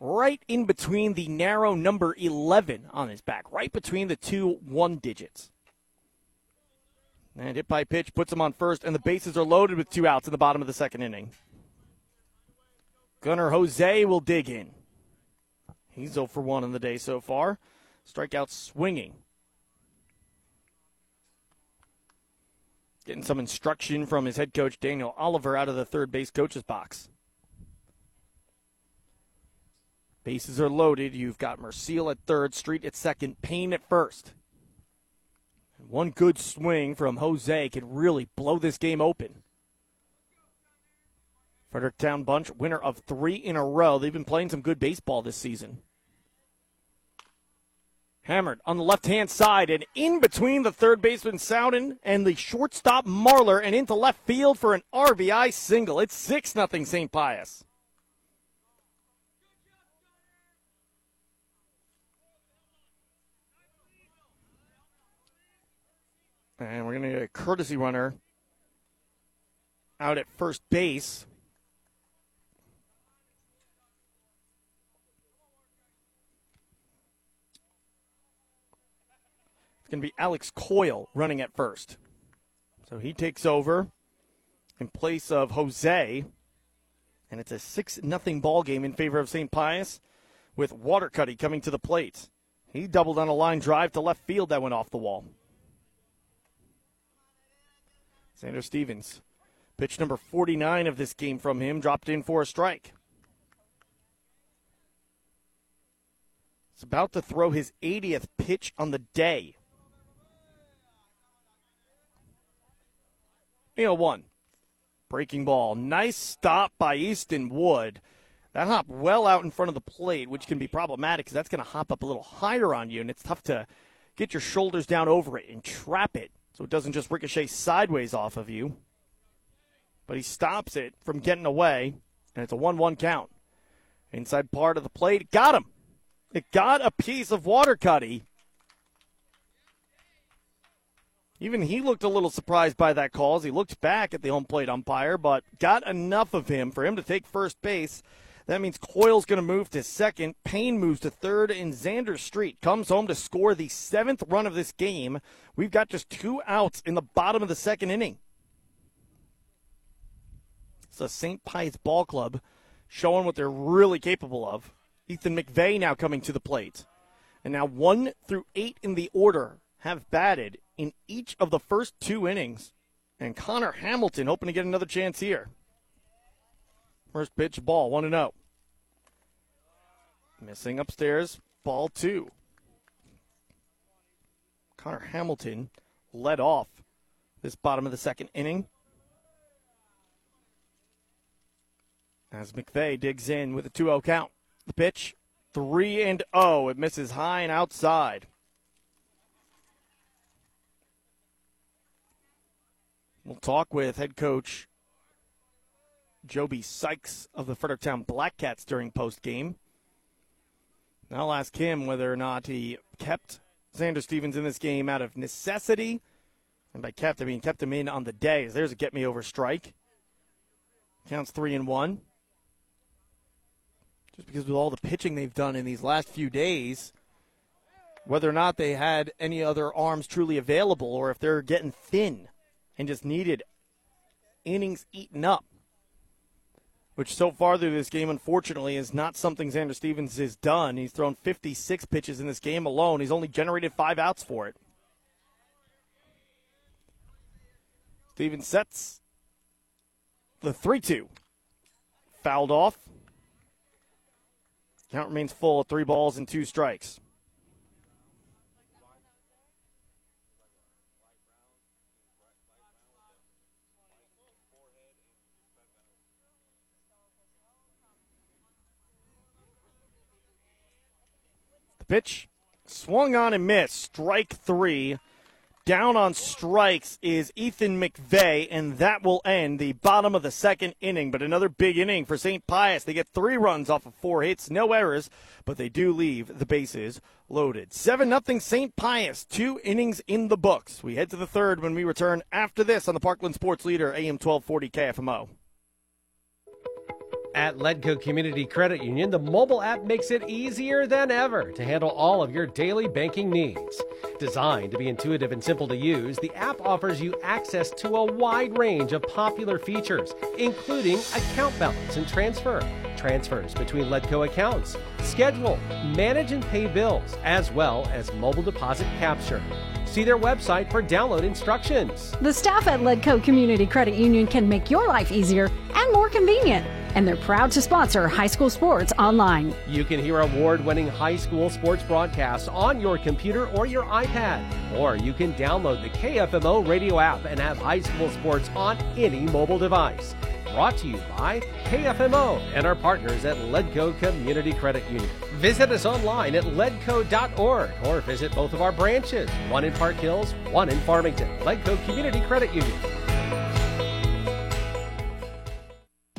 right in between the narrow number 11 on his back, right between the two one digits. And hit by pitch puts him on first, and the bases are loaded with two outs in the bottom of the second inning. Gunnar Jose will dig in. He's 0 for 1 in the day so far. Strikeout swinging. Getting some instruction from his head coach, Daniel Oliver, out of the third base coach's box. Bases are loaded. You've got Merciel at third, Street at second, Payne at first. One good swing from Jose can really blow this game open. Fredericktown Bunch, winner of three in a row. They've been playing some good baseball this season. Hammered on the left hand side and in between the third baseman Sudin and the shortstop Marlar and into left field for an RBI single. It's 6 0 St. Pius. And we're going to get a courtesy runner out at first base. It's going to be Alex Coyle running at first. So he takes over in place of Jose. And it's a 6 0 ball game in favor of St. Pius with Watercutty coming to the plate. He doubled on a line drive to left field that went off the wall. Xander Stevens, pitch number 49 of this game from him, dropped in for a strike. He's about to throw his 80th pitch on the day. You one. Breaking ball. Nice stop by Easton Wood. That hop well out in front of the plate, which can be problematic because that's going to hop up a little higher on you, and it's tough to get your shoulders down over it and trap it so it doesn't just ricochet sideways off of you. But he stops it from getting away, and it's a 1 1 count. Inside part of the plate, got him. It got a piece of Watercutty. Even he looked a little surprised by that call as he looked back at the home plate umpire, but got enough of him for him to take first base. That means Coyle's going to move to second. Payne moves to third, and Xander Street comes home to score the seventh run of this game. We've got just two outs in the bottom of the second inning. It's a St. Pius Ball Club showing what they're really capable of. Ethan McVeigh now coming to the plate. And now one through eight in the order have batted in each of the first two innings. And Connor Hamilton hoping to get another chance here. First pitch, ball, 1 0. Missing upstairs, ball two. Connor Hamilton led off this bottom of the second inning. As McVeigh digs in with a 2 0 count. The pitch 3 and 0. It misses high and outside. We'll talk with head coach Joby Sykes of the Fredericktown Black Cats during post game. I'll ask him whether or not he kept Xander Stevens in this game out of necessity. And by kept, I mean kept him in on the day. There's a get me over strike. Counts three and one. Just because with all the pitching they've done in these last few days, whether or not they had any other arms truly available or if they're getting thin and just needed innings eaten up which so far through this game, unfortunately, is not something Xander Stevens has done. He's thrown 56 pitches in this game alone. He's only generated five outs for it. Stevens sets the 3 2. Fouled off. Count remains full at three balls and two strikes. Pitch swung on and missed. Strike three. Down on strikes is Ethan McVeigh, and that will end the bottom of the second inning. But another big inning for St. Pius. They get three runs off of four hits, no errors, but they do leave the bases loaded. 7 0 St. Pius, two innings in the books. We head to the third when we return after this on the Parkland Sports Leader, AM 1240 KFMO. At Ledco Community Credit Union, the mobile app makes it easier than ever to handle all of your daily banking needs. Designed to be intuitive and simple to use, the app offers you access to a wide range of popular features, including account balance and transfer, transfers between Ledco accounts, schedule, manage and pay bills, as well as mobile deposit capture. See their website for download instructions. The staff at Ledco Community Credit Union can make your life easier and more convenient and they're proud to sponsor high school sports online. You can hear award winning high school sports broadcasts on your computer or your iPad, or you can download the KFMO radio app and have high school sports on any mobile device. Brought to you by KFMO and our partners at Ledco Community Credit Union. Visit us online at ledco.org or visit both of our branches, one in Park Hills, one in Farmington. Ledco Community Credit Union.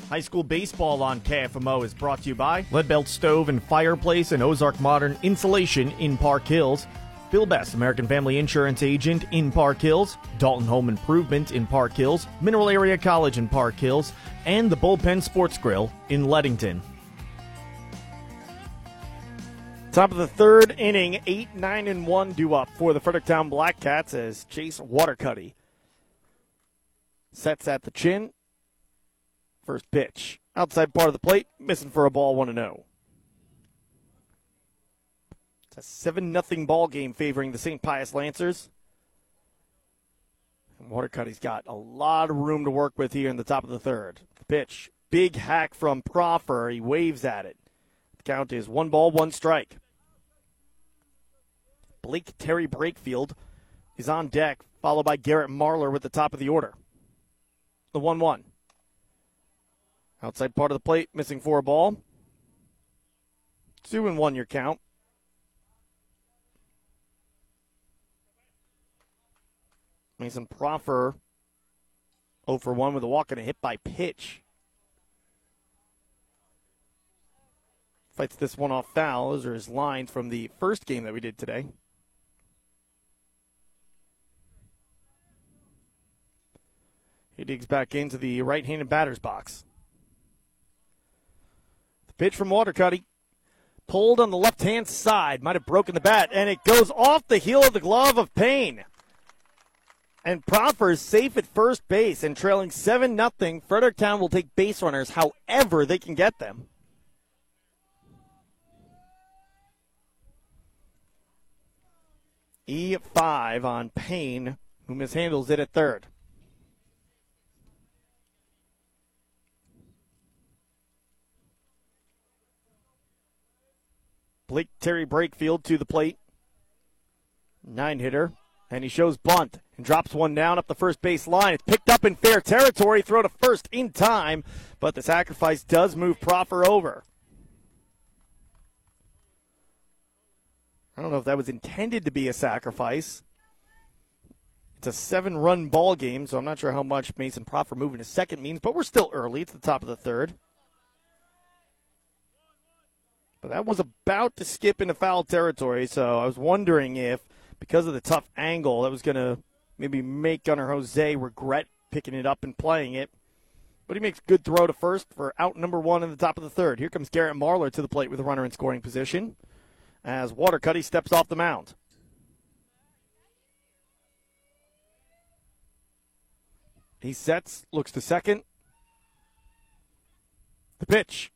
High school baseball on KFMO is brought to you by Leadbelt Stove and Fireplace and Ozark Modern Insulation in Park Hills. Bill Best, American Family Insurance Agent in Park Hills, Dalton Home Improvement in Park Hills, Mineral Area College in Park Hills, and the Bullpen Sports Grill in Leadington. Top of the third inning, 8 9 and 1 due up for the Fredericktown Black Cats as Chase Watercutty sets at the chin First pitch. Outside part of the plate, missing for a ball 1 0. It's a 7 0 ball game favoring the St. Pius Lancers. Watercutty's got a lot of room to work with here in the top of the third. The pitch. Big hack from Proffer. He waves at it. The count is one ball, one strike. Blake Terry Brakefield is on deck, followed by Garrett Marlar with the top of the order. The 1 1. Outside part of the plate, missing for a ball. Two and one your count. Mason Proffer 0 for 1 with a walk and a hit by pitch. Fights this one off foul. Those are his lines from the first game that we did today. He digs back into the right handed batter's box. The pitch from Watercutty. Pulled on the left hand side. Might have broken the bat, and it goes off the heel of the glove of Payne. And Proffer is safe at first base and trailing 7 0. Fredericktown will take base runners however they can get them. E5 on Payne, who mishandles it at third. Blake Terry Brakefield to the plate. Nine hitter. And he shows bunt and drops one down up the first base line. It's picked up in fair territory. Throw to first in time, but the sacrifice does move Proffer over. I don't know if that was intended to be a sacrifice. It's a seven run ball game, so I'm not sure how much Mason Proffer moving to second means, but we're still early. It's the top of the third. But that was about to skip into foul territory, so I was wondering if, because of the tough angle, that was going to maybe make Gunnar Jose regret picking it up and playing it. But he makes good throw to first for out number one in the top of the third. Here comes Garrett Marlar to the plate with a runner in scoring position as Watercutty steps off the mound. He sets, looks to second. The pitch.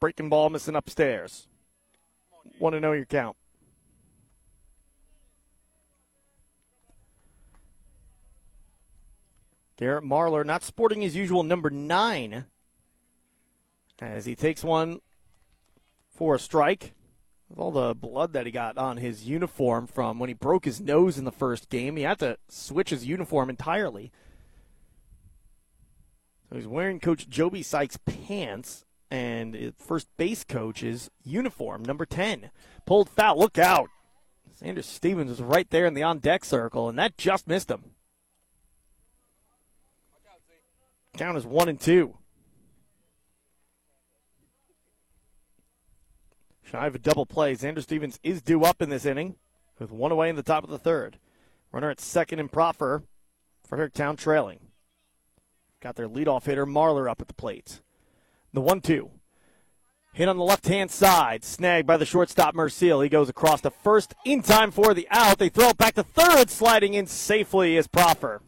Breaking ball missing upstairs. Want to know your count. Garrett Marlar not sporting his usual number nine as he takes one for a strike. With all the blood that he got on his uniform from when he broke his nose in the first game, he had to switch his uniform entirely. So he's wearing Coach Joby Sykes' pants and first base coach's uniform, number 10. Pulled foul. Look out. Xander Stevens was right there in the on deck circle, and that just missed him. Count is one and two. Shy of a double play. Xander Stevens is due up in this inning with one away in the top of the third. Runner at second and Proffer. Fredericktown trailing. Got their leadoff hitter Marlar up at the plate. The 1 2. Hit on the left hand side. Snagged by the shortstop Merciel. He goes across to first in time for the out. They throw it back to third, sliding in safely as Proffer.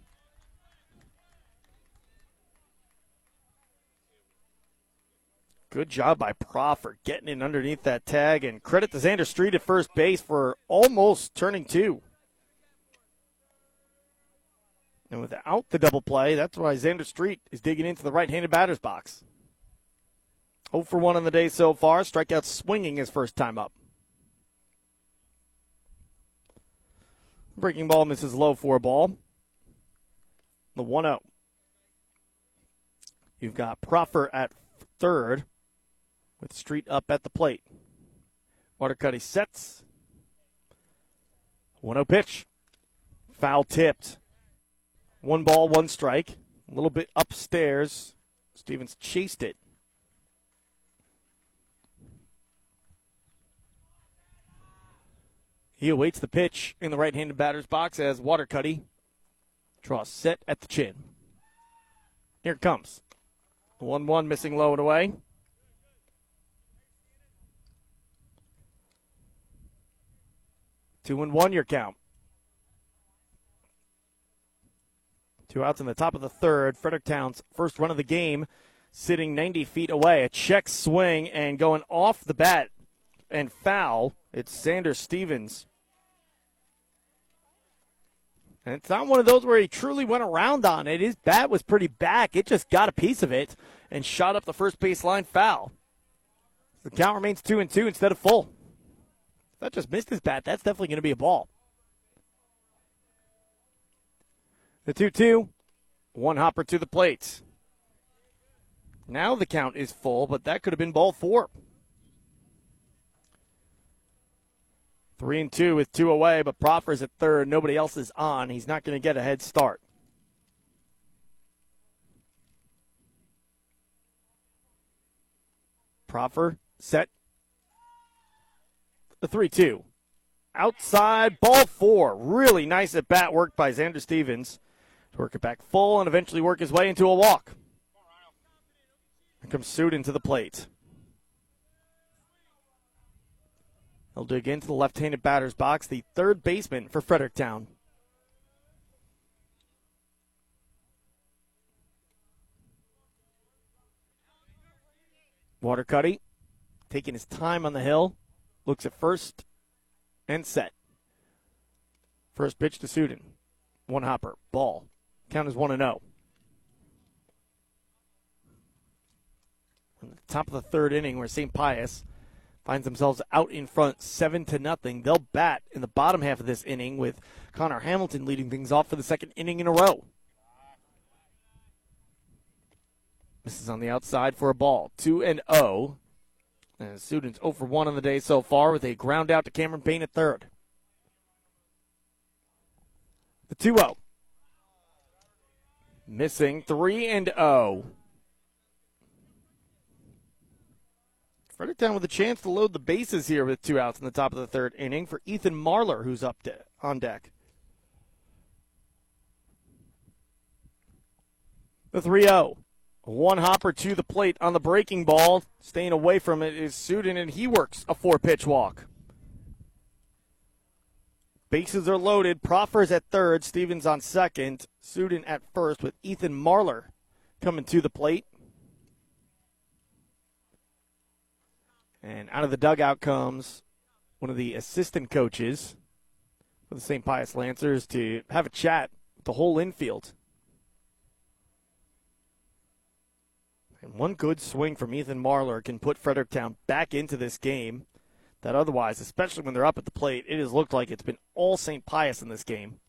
Good job by Proffer getting in underneath that tag, and credit to Xander Street at first base for almost turning two. And without the double play, that's why Xander Street is digging into the right-handed batter's box. 0 for 1 on the day so far. Strikeout swinging his first time up. Breaking ball misses low for a ball. The 1 0. You've got Proffer at third with Street up at the plate. Watercutty sets. 1 0 pitch. Foul tipped. One ball, one strike. A little bit upstairs. Stevens chased it. He awaits the pitch in the right handed batter's box as Watercutty draws set at the chin. Here it comes. 1 1 missing low and away. Two and one, your count. Two outs in the top of the third. Fredericktown's first run of the game, sitting 90 feet away. A check swing and going off the bat and foul. It's Xander Stevens. And it's not one of those where he truly went around on it. His bat was pretty back. It just got a piece of it and shot up the first baseline foul. The count remains two and two instead of full. That just missed his bat. That's definitely going to be a ball. The 2 2. One hopper to the plate. Now the count is full, but that could have been ball four. Three and two with two away, but Proffer's at third. Nobody else is on. He's not going to get a head start. Proffer set the 3 2. Outside, ball four. Really nice at bat work by Xander Stevens to work it back full and eventually work his way into a walk. Here comes Sudin to the plate. He'll dig into the left handed batter's box, the third baseman for Fredericktown. Watercutty taking his time on the hill. Looks at first and set. First pitch to Sudin. One hopper. Ball. Count is 1 0. Top of the third inning, where St. Pius finds themselves out in front, seven to nothing. They'll bat in the bottom half of this inning with Connor Hamilton leading things off for the second inning in a row. Misses on the outside for a ball. 2 and 0 And Sudin's 0 for 1 on the day so far with a ground out to Cameron Payne at third. The 2 0. Missing 3 and 0. Fredericktown with a chance to load the bases here with two outs in the top of the third inning for Ethan Marlar, who's up de- on deck. The 3 0. One hopper to the plate on the breaking ball. Staying away from it is Sudin, and he works a four pitch walk. Bases are loaded. Proffers at third. Stevens on second. Sudin at first with Ethan Marlar coming to the plate. And out of the dugout comes one of the assistant coaches for the St. Pius Lancers to have a chat with the whole infield. And one good swing from Ethan Marlar can put Fredericktown back into this game that otherwise, especially when they're up at the plate, it has looked like it's been all St. Pius in this game.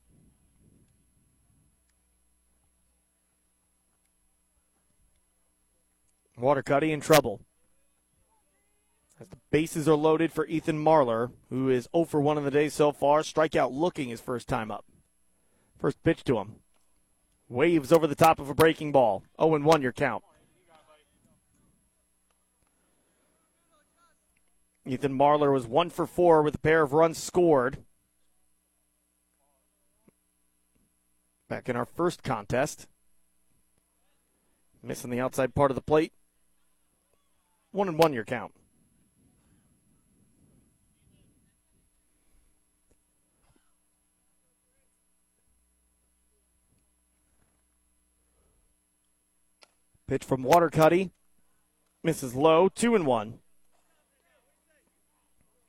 Watercutty in trouble. As the bases are loaded for Ethan Marlar, who is 0 for 1 in the day so far, strikeout looking his first time up. First pitch to him. Waves over the top of a breaking ball. 0 and 1 your count. Ethan Marlar was 1 for 4 with a pair of runs scored. Back in our first contest. Missing the outside part of the plate. 1 and 1 your count. Pitch from Watercutty. Misses low, two and one.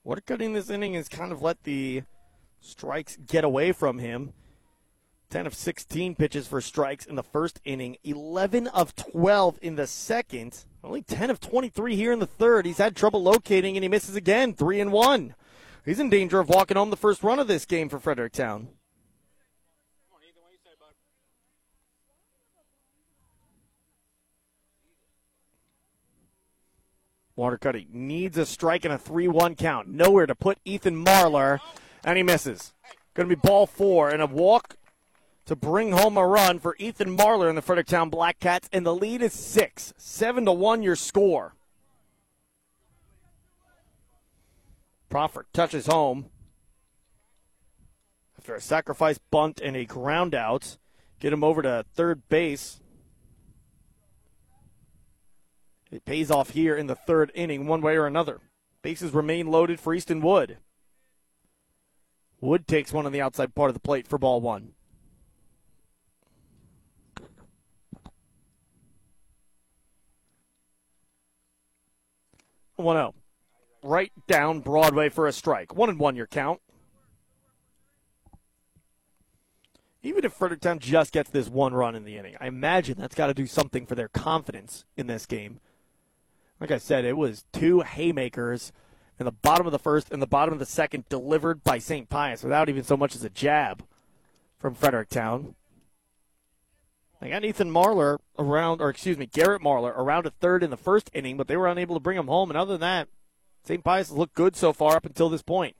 Watercutty this inning has kind of let the strikes get away from him. 10 of 16 pitches for strikes in the first inning, 11 of 12 in the second, only 10 of 23 here in the third. He's had trouble locating and he misses again, 3 and 1. He's in danger of walking home the first run of this game for Fredericktown. Watercutty needs a strike and a 3 1 count. Nowhere to put Ethan Marlar, and he misses. Going to be ball four and a walk to bring home a run for Ethan Marlar and the Fredericktown Black Cats, and the lead is six. 7 to 1 your score. Proffer touches home after a sacrifice bunt and a ground out. Get him over to third base. It pays off here in the third inning, one way or another. Bases remain loaded for Easton Wood. Wood takes one on the outside part of the plate for ball one. One zero, right down Broadway for a strike. One and one your count. Even if Fredericktown just gets this one run in the inning, I imagine that's got to do something for their confidence in this game. Like I said, it was two haymakers in the bottom of the first and the bottom of the second delivered by St. Pius without even so much as a jab from Fredericktown. They got Ethan Marlar around, or excuse me, Garrett Marlar around a third in the first inning, but they were unable to bring him home. And other than that, St. Pius has looked good so far up until this point.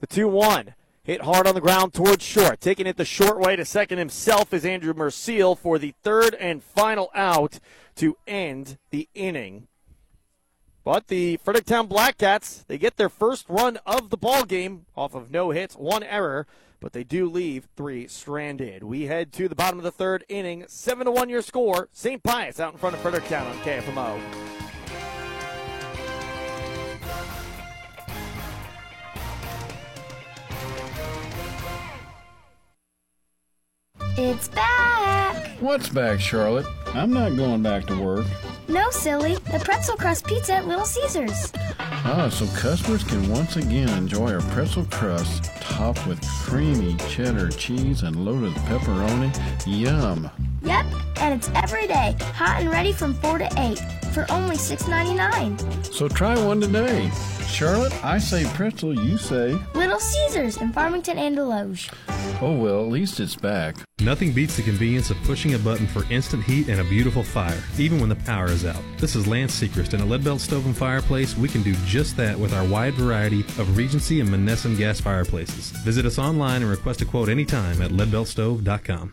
The 2 1 hit hard on the ground towards short. Taking it the short way to second himself is Andrew Merciel for the third and final out to end the inning. But the Fredericktown Blackcats, they get their first run of the ball game off of no hits, one error, but they do leave three stranded. We head to the bottom of the third inning, seven to one your score. St. Pius out in front of Fredericktown on KFMO. It's back! What's back, Charlotte? I'm not going back to work. No, silly. The pretzel crust pizza at Little Caesars. Ah, so customers can once again enjoy our pretzel crust topped with creamy cheddar cheese and loaded pepperoni. Yum! Yep, and it's every day, hot and ready from 4 to 8 for only $6.99. So try one today. Charlotte, I say pretzel, you say. Little Caesars in Farmington and Desloge. Oh well, at least it's back. Nothing beats the convenience of pushing a button for instant heat and a beautiful fire, even when the power is out. This is Lance Sechrist, and at Leadbelt Stove and Fireplace, we can do just that with our wide variety of Regency and Monessen gas fireplaces. Visit us online and request a quote anytime at leadbeltstove.com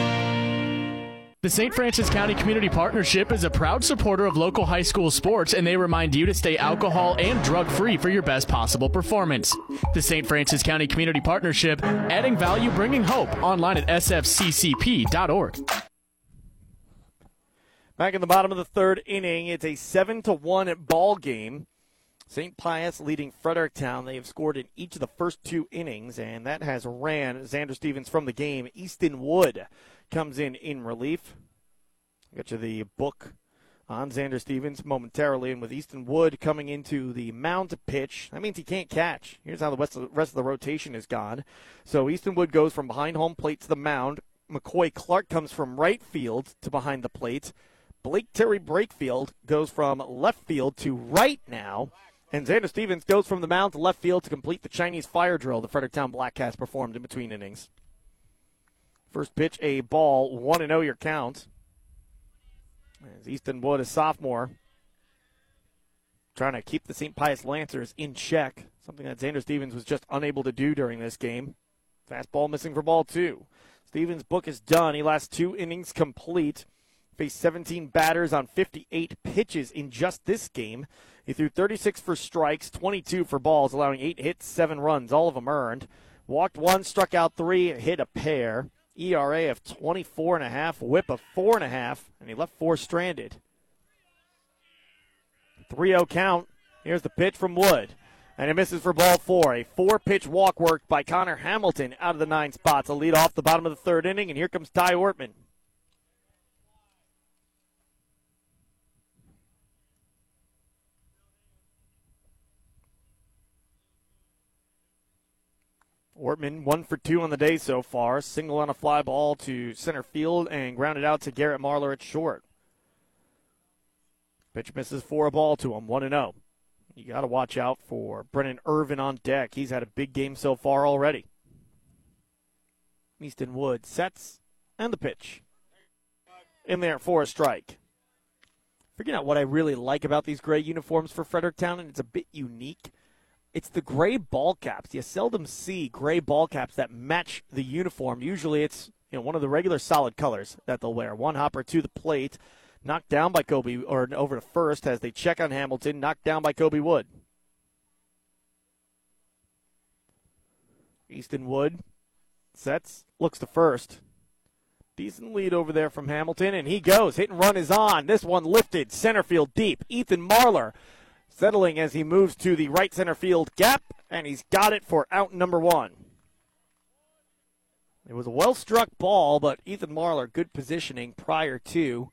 The St. Francis County Community Partnership is a proud supporter of local high school sports, and they remind you to stay alcohol and drug free for your best possible performance. The St. Francis County Community Partnership, adding value, bringing hope, online at sfccp.org. Back in the bottom of the third inning, it's a 7 to 1 ball game. St. Pius leading Fredericktown. They have scored in each of the first two innings, and that has ran Xander Stevens from the game. Easton Wood comes in in relief. Get you the book on Xander Stevens momentarily, and with Easton Wood coming into the mound to pitch, that means he can't catch. Here's how the rest of the, rest of the rotation is gone. So Easton Wood goes from behind home plate to the mound. McCoy Clark comes from right field to behind the plate. Blake Terry Brakefield goes from left field to right now. And Xander Stevens goes from the mound to left field to complete the Chinese fire drill the Fredericktown Blackcats performed in between innings. First pitch, a ball, 1 0 your count. As Easton Wood, a sophomore, trying to keep the St. Pius Lancers in check, something that Xander Stevens was just unable to do during this game. Fastball missing for ball two. Stevens' book is done. He last two innings complete. Faced 17 batters on 58 pitches in just this game. He threw 36 for strikes, 22 for balls, allowing eight hits, seven runs, all of them earned. Walked one, struck out three, hit a pair. ERA of 24 and a half, whip of four and a half, and he left four stranded. 3-0 count. Here's the pitch from Wood. And it misses for ball four. A four pitch walk worked by Connor Hamilton out of the nine spots. A lead off the bottom of the third inning, and here comes Ty Ortman. Ortman one for two on the day so far. Single on a fly ball to center field and grounded out to Garrett Marlar at short. Pitch misses for a ball to him, 1 0. You got to watch out for Brennan Irvin on deck. He's had a big game so far already. Easton Wood sets and the pitch. In there for a strike. Figuring out what I really like about these gray uniforms for Fredericktown, and it's a bit unique it's the gray ball caps. You seldom see gray ball caps that match the uniform. Usually it's you know one of the regular solid colors that they'll wear. One hopper to the plate, knocked down by Kobe or over to first as they check on Hamilton, knocked down by Kobe Wood. Easton Wood sets, looks to first. Decent lead over there from Hamilton, and he goes. Hit and run is on. This one lifted center field deep. Ethan Marlar settling as he moves to the right center field gap, and he's got it for out number one. It was a well struck ball, but Ethan Marlar, good positioning prior to.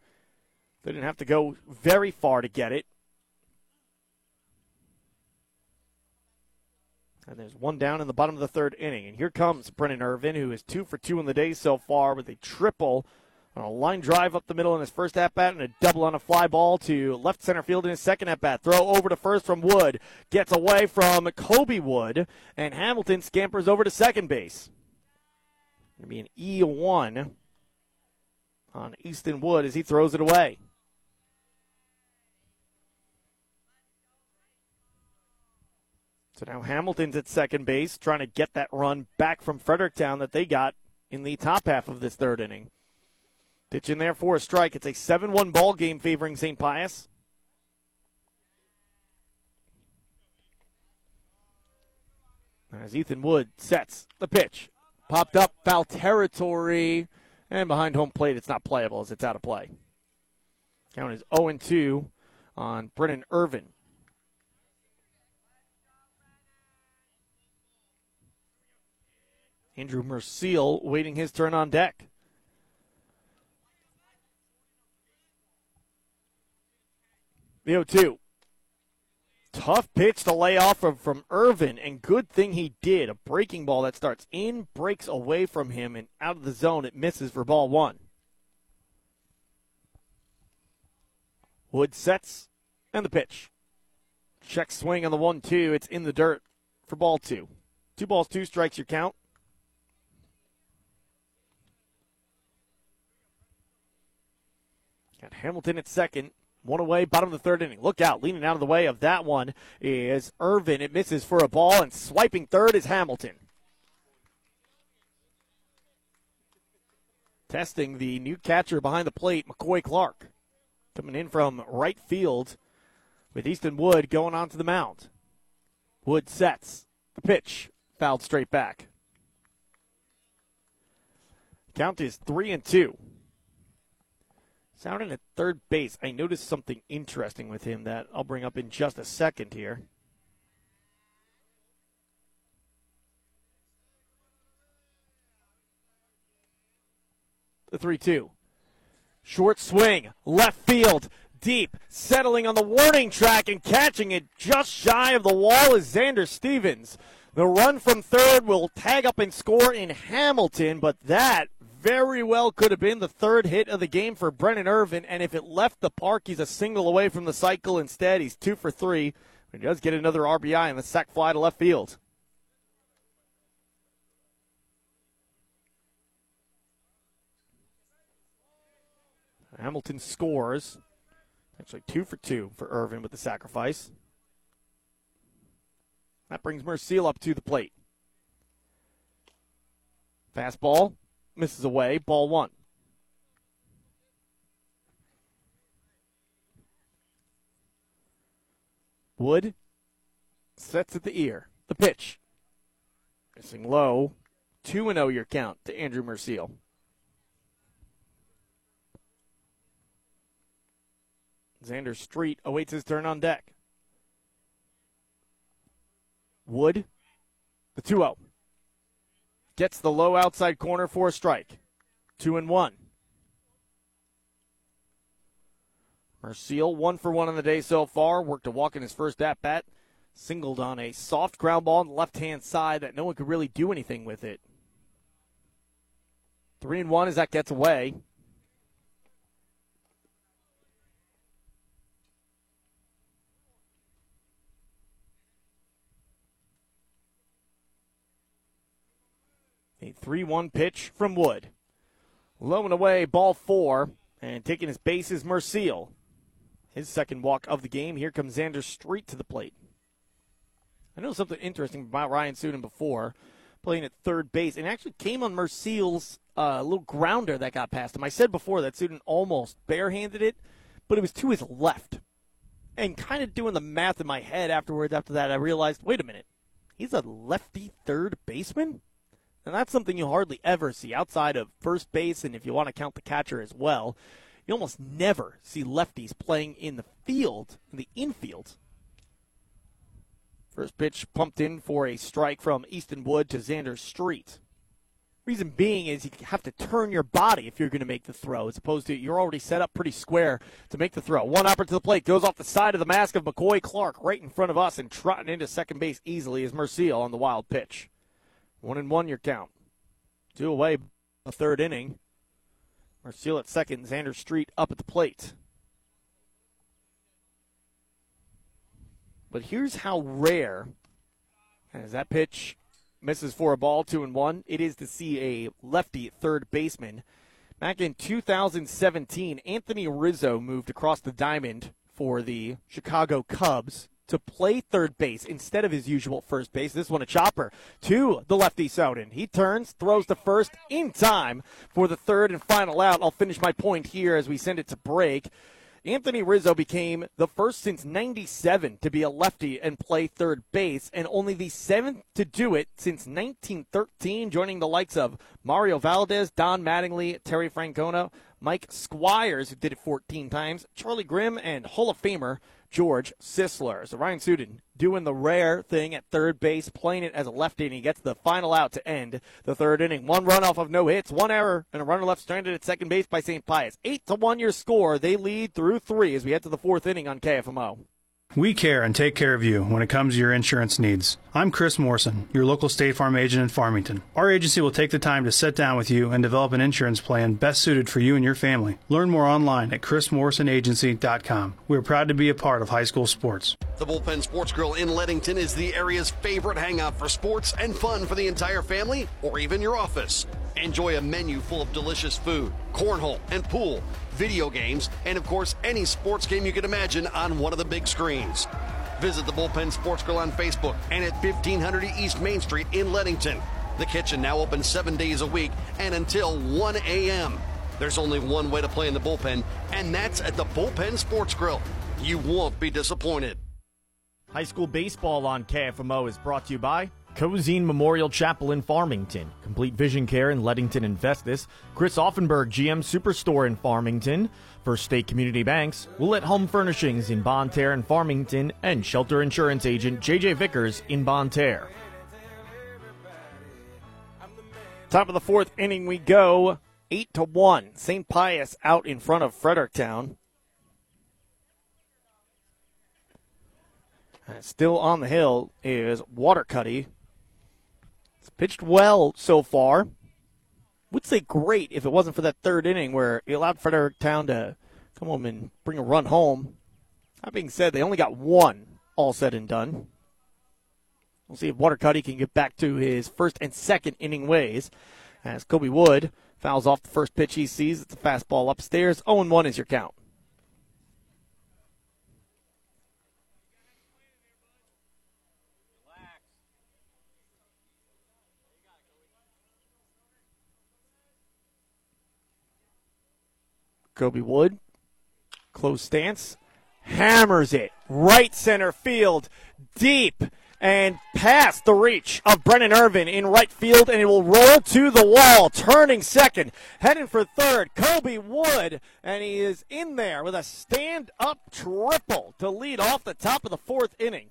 They Didn't have to go very far to get it. And there's one down in the bottom of the third inning. And here comes Brennan Irvin, who is two for two in the day so far with a triple on a line drive up the middle in his first at bat and a double on a fly ball to left center field in his second at bat. Throw over to first from Wood. Gets away from Kobe Wood, and Hamilton scampers over to second base. Going to be an E1 on Easton Wood as he throws it away. So now Hamilton's at second base, trying to get that run back from Fredericktown that they got in the top half of this third inning. Pitch in there for a strike. It's a 7 1 ball game favoring St. Pius. As Ethan Wood sets the pitch. Popped up, foul territory, and behind home plate, it's not playable as it's out of play. Count is 0 2 on Brennan Irvin. Andrew Merciel waiting his turn on deck. The 0 2. Tough pitch to lay off from, from Irvin, and good thing he did. A breaking ball that starts in, breaks away from him, and out of the zone. It misses for ball one. Wood sets, and the pitch. Check swing on the 1 2. It's in the dirt for ball two. Two balls, two strikes, your count. Got Hamilton at second. One away, bottom of the third inning. Look out. Leaning out of the way of that one is Irvin. It misses for a ball, and swiping third is Hamilton. Testing the new catcher behind the plate, McCoy Clark. Coming in from right field with Easton Wood going onto the mound. Wood sets. The pitch fouled straight back. Count is three and two. Sounding at third base, I noticed something interesting with him that I'll bring up in just a second here. The 3 2. Short swing, left field, deep, settling on the warning track and catching it just shy of the wall is Xander Stevens. The run from third will tag up and score in Hamilton, but that very well could have been the third hit of the game for Brennan Irvin. And if it left the park, he's a single away from the cycle. Instead, he's two for three. He does get another RBI and the sac fly to left field. Hamilton scores. Actually, two for two for Irvin with the sacrifice. That brings Merciel up to the plate. Fastball misses away. Ball one. Wood sets at the ear. The pitch. Missing low. 2 0 your count to Andrew Merciel. Xander Street awaits his turn on deck. Wood, the 2 0. Gets the low outside corner for a strike. Two and one. Merciel, one for one on the day so far. Worked a walk in his first at bat. Singled on a soft ground ball on the left hand side that no one could really do anything with it. Three and one as that gets away. 3 1 pitch from Wood. Low and away, ball four. And taking his base is Merciel. His second walk of the game. Here comes Xander Street to the plate. I know something interesting about Ryan Sudin before, playing at third base, and actually came on Merciel's uh, little grounder that got past him. I said before that Sudin almost barehanded it, but it was to his left. And kind of doing the math in my head afterwards, after that, I realized wait a minute, he's a lefty third baseman? And that's something you hardly ever see outside of first base, and if you want to count the catcher as well. You almost never see lefties playing in the field, in the infield. First pitch pumped in for a strike from Easton Wood to Xander Street. Reason being is you have to turn your body if you're going to make the throw, as opposed to you're already set up pretty square to make the throw. One upper to the plate goes off the side of the mask of McCoy Clark right in front of us and trotting into second base easily is Merciel on the wild pitch. One and one your count. Two away, a third inning. Merciel at second, Xander Street up at the plate. But here's how rare, as that pitch misses for a ball, two and one, it is to see a lefty third baseman. Back in 2017, Anthony Rizzo moved across the diamond for the Chicago Cubs to play third base instead of his usual first base. This one a chopper to the lefty Sudin. He turns, throws to first in time for the third and final out. I'll finish my point here as we send it to break. Anthony Rizzo became the first since 97 to be a lefty and play third base, and only the seventh to do it since 1913, joining the likes of Mario Valdez, Don Mattingly, Terry Francona, Mike Squires, who did it 14 times, Charlie Grimm, and Hall of Famer George Sisler. So Ryan Sudin doing the rare thing at third base, playing it as a lefty, and he gets the final out to end the third inning. One run off of no hits, one error, and a runner left stranded at second base by St. Pius. Eight to one your score. They lead through three as we head to the fourth inning on KFMO. We care and take care of you when it comes to your insurance needs. I'm Chris Morrison, your local State Farm agent in Farmington. Our agency will take the time to sit down with you and develop an insurance plan best suited for you and your family. Learn more online at chrismorrisonagency.com. We are proud to be a part of high school sports. The Bullpen Sports Grill in Leadington is the area's favorite hangout for sports and fun for the entire family or even your office. Enjoy a menu full of delicious food, cornhole and pool, video games, and of course, any sports game you can imagine on one of the big screens. Visit the Bullpen Sports Grill on Facebook and at 1500 East Main Street in Leadington. The kitchen now open seven days a week and until 1 a.m. There's only one way to play in the bullpen, and that's at the Bullpen Sports Grill. You won't be disappointed. High school baseball on KFMO is brought to you by Cozean Memorial Chapel in Farmington, Complete Vision Care in Leadington and Festus, Chris Offenberg GM Superstore in Farmington, First State Community Banks, Willett Home Furnishings in Bonne Terre and Farmington, and Shelter Insurance Agent JJ Vickers in Bonne Terre. Top of the fourth inning we go. Eight to one. St. Pius out in front of Fredericktown. Still on the hill is Watercutty. Pitched well so far. Would say great if it wasn't for that third inning where he allowed Fredericktown to come home and bring a run home. That being said, they only got one, all said and done. We'll see if Watercutty can get back to his first and second inning ways. As Kobe Wood fouls off the first pitch he sees, it's a fastball upstairs. 0 1 is your count. Kobe Wood, close stance, hammers it right center field, deep and past the reach of Brennan Irvin in right field, and it will roll to the wall, turning second, heading for third. Kobe Wood, and he is in there with a stand up triple to lead off the top of the fourth inning.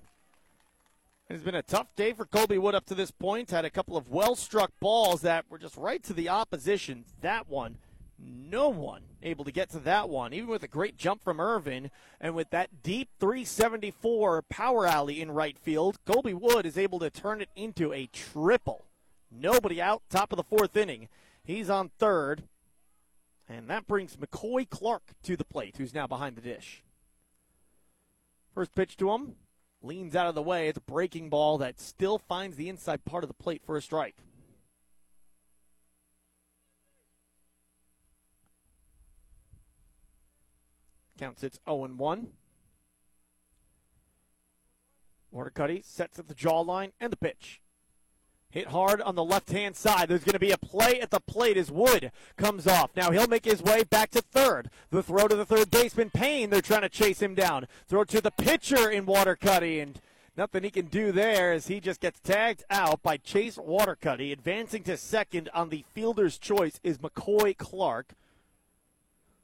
It's been a tough day for Kobe Wood up to this point. Had a couple of well struck balls that were just right to the opposition. That one no one able to get to that one, even with a great jump from Irvin and with that deep 374 power alley in right field. Colby Wood is able to turn it into a triple. Nobody out, top of the fourth inning. He's on third, and that brings McCoy Clark to the plate, who's now behind the dish. First pitch to him, leans out of the way. It's a breaking ball that still finds the inside part of the plate for a strike. Counts it's 0 and 1. Watercutty sets at the jawline and the pitch. Hit hard on the left hand side. There's going to be a play at the plate as Wood comes off. Now he'll make his way back to third. The throw to the third baseman, Payne. They're trying to chase him down. Throw to the pitcher in Watercutty, and nothing he can do there as he just gets tagged out by Chase Watercutty. Advancing to second on the fielder's choice is McCoy Clark.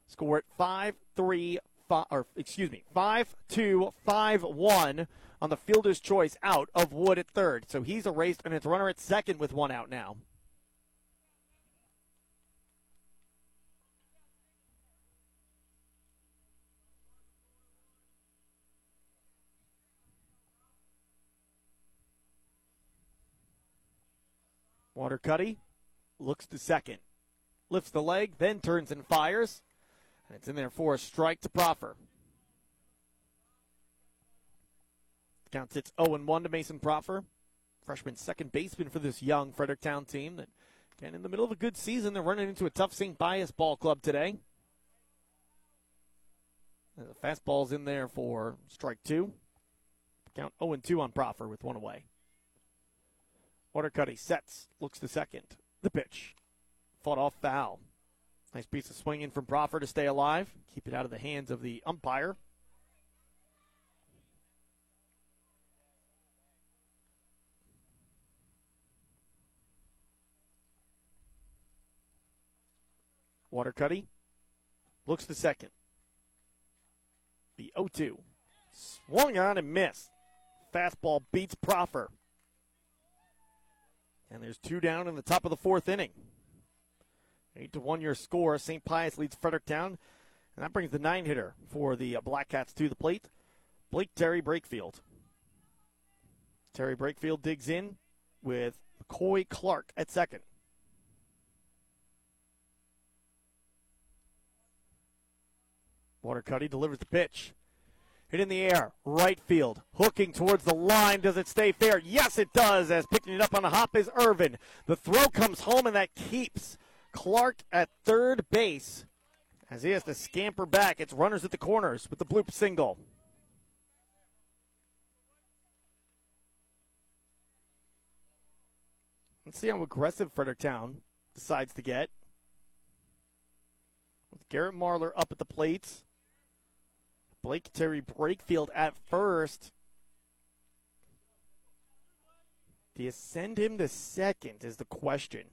Score at 5 3, five, or excuse me, 5 2 5 1 on the fielder's choice out of Wood at third. So he's erased, and it's runner at second with one out now. Watercutty looks to second, lifts the leg, then turns and fires. And it's in there for a strike to Proffer. Count it's 0 1 to Mason Proffer. Freshman second baseman for this young Fredericktown team that, again, in the middle of a good season, they're running into a tough St. Pius ball club today. And the fastball's in there for strike two. Count 0 2 on Proffer with one away. Order Watercutty sets, looks to second. The pitch. Fought off foul. Nice piece of swinging from Proffer to stay alive. Keep it out of the hands of the umpire. Watercutty Looks to second. The 0 2. Swung on and missed. Fastball beats Proffer. And there's two down in the top of the fourth inning. Eight to one your score. St. Pius leads Fredericktown, and that brings the nine hitter for the uh, Black Cats to the plate. Blake Terry Brakefield. Terry Brakefield digs in with McCoy Clark at second. Watercutty delivers the pitch. Hit in the air, right field, hooking towards the line. Does it stay fair? Yes, it does. As picking it up on the hop is Irvin. The throw comes home, and that keeps Clark at third base. As he has to scamper back, it's runners at the corners with the bloop single. Let's see how aggressive Fredericktown decides to get. With Garrett Marlar up at the plate. Blake Terry Brakefield at first. Do you send him to second is the question.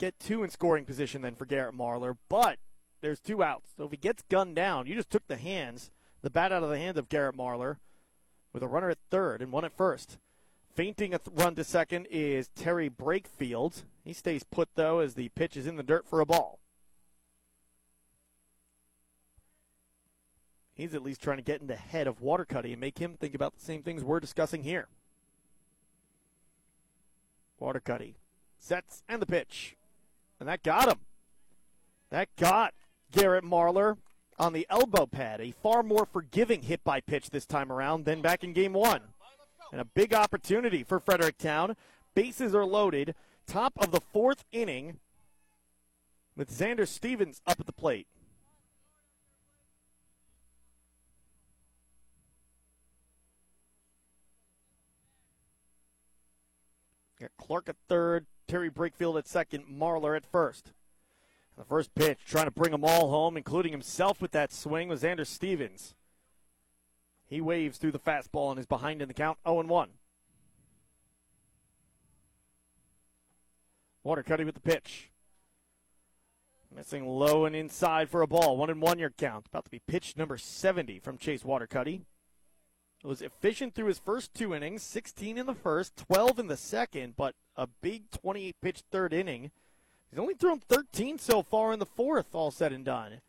Get two in scoring position then for Garrett Marlar, but there's two outs. So if he gets gunned down, you just took the hands, the bat out of the hands of Garrett Marlar with a runner at third and one at first. Feinting a th- run to second is Terry Brakefield. He stays put though as the pitch is in the dirt for a ball. He's at least trying to get in the head of Watercutty and make him think about the same things we're discussing here. Watercutty sets and the pitch. And that got him. That got Garrett Marlar on the elbow pad. A far more forgiving hit by pitch this time around than back in game one. And a big opportunity for Fredericktown. Bases are loaded. Top of the fourth inning with Xander Stevens up at the plate. Got Clark at third, Terry Brakefield at second, Marlar at first. The first pitch, trying to bring them all home, including himself with that swing, was Xander Stevens. He waves through the fastball and is behind in the count, 0 1. Watercutty with the pitch. Missing low and inside for a ball. One and one your count. About to be pitch number 70 from Chase Watercutty. Was efficient through his first two innings, 16 in the first, 12 in the second, but a big 28 pitch third inning. He's only thrown 13 so far in the fourth, all said and done.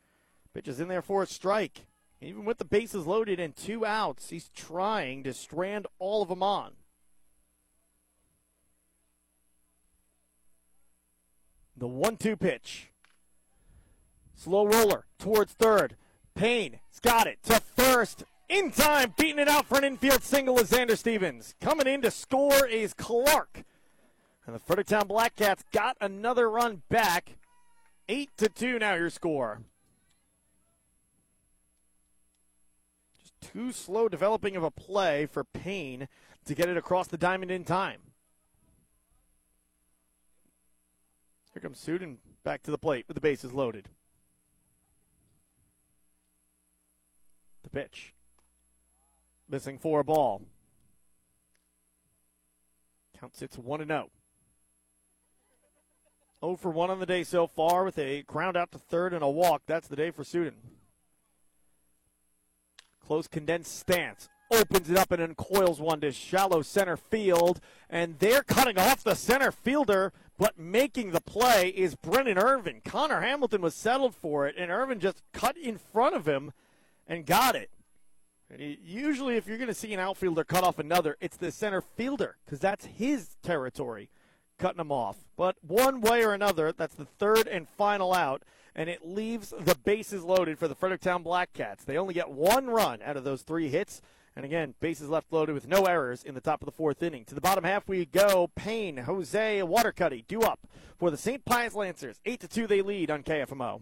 Pitches in there for a strike. Even with the bases loaded and two outs, he's trying to strand all of them on. The 1 2 pitch. Slow roller towards third. Payne has got it to first. In time, beating it out for an infield single is Xander Stevens. Coming in to score is Clark. And the Fredericktown Blackcats got another run back. 8 to 2 now your score. Just too slow developing of a play for Payne to get it across the diamond in time. Here comes Sudin back to the plate with the bases loaded. The pitch. Missing for a ball. Count sits 1 0. 0 for 1 on the day so far with a ground out to third and a walk. That's the day for Sudin. Close condensed stance. Opens it up and uncoils one to shallow center field. And they're cutting off the center fielder, but making the play is Brennan Irvin. Connor Hamilton was settled for it, and Irvin just cut in front of him and got it. Usually, if you're going to see an outfielder cut off another, it's the center fielder because that's his territory, cutting him off. But one way or another, that's the third and final out, and it leaves the bases loaded for the Fredericktown Black Cats. They only get one run out of those three hits. And again, bases left loaded with no errors in the top of the fourth inning. To the bottom half we go. Payne, Jose, Watercutty due up for the St. Pius Lancers. 8 to 2 they lead on KFMO.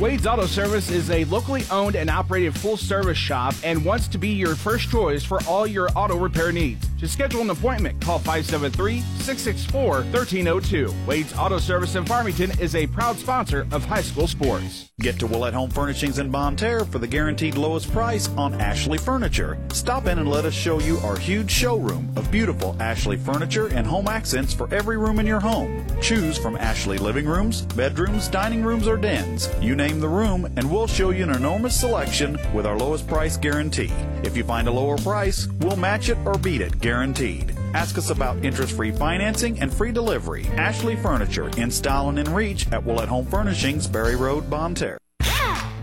Wade's Auto Service is a locally owned and operated full service shop and wants to be your first choice for all your auto repair needs. To schedule an appointment, call 573 664 1302. Wade's Auto Service in Farmington is a proud sponsor of high school sports. Get to Willett Home Furnishings in Bonne Terre for the guaranteed lowest price on Ashley Furniture. Stop in and let us show you our huge showroom of beautiful Ashley furniture and home accents for every room in your home. Choose from Ashley living rooms, bedrooms, dining rooms, or dens. You name the room, and we'll show you an enormous selection with our lowest price guarantee. If you find a lower price, we'll match it or beat it, guaranteed. Ask us about interest free financing and free delivery. Ashley Furniture in style and in reach at Willett Home Furnishings, Berry Road, Bonne Terre.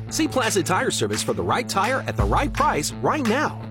See Plaza Tire Service for the right tire at the right price right now.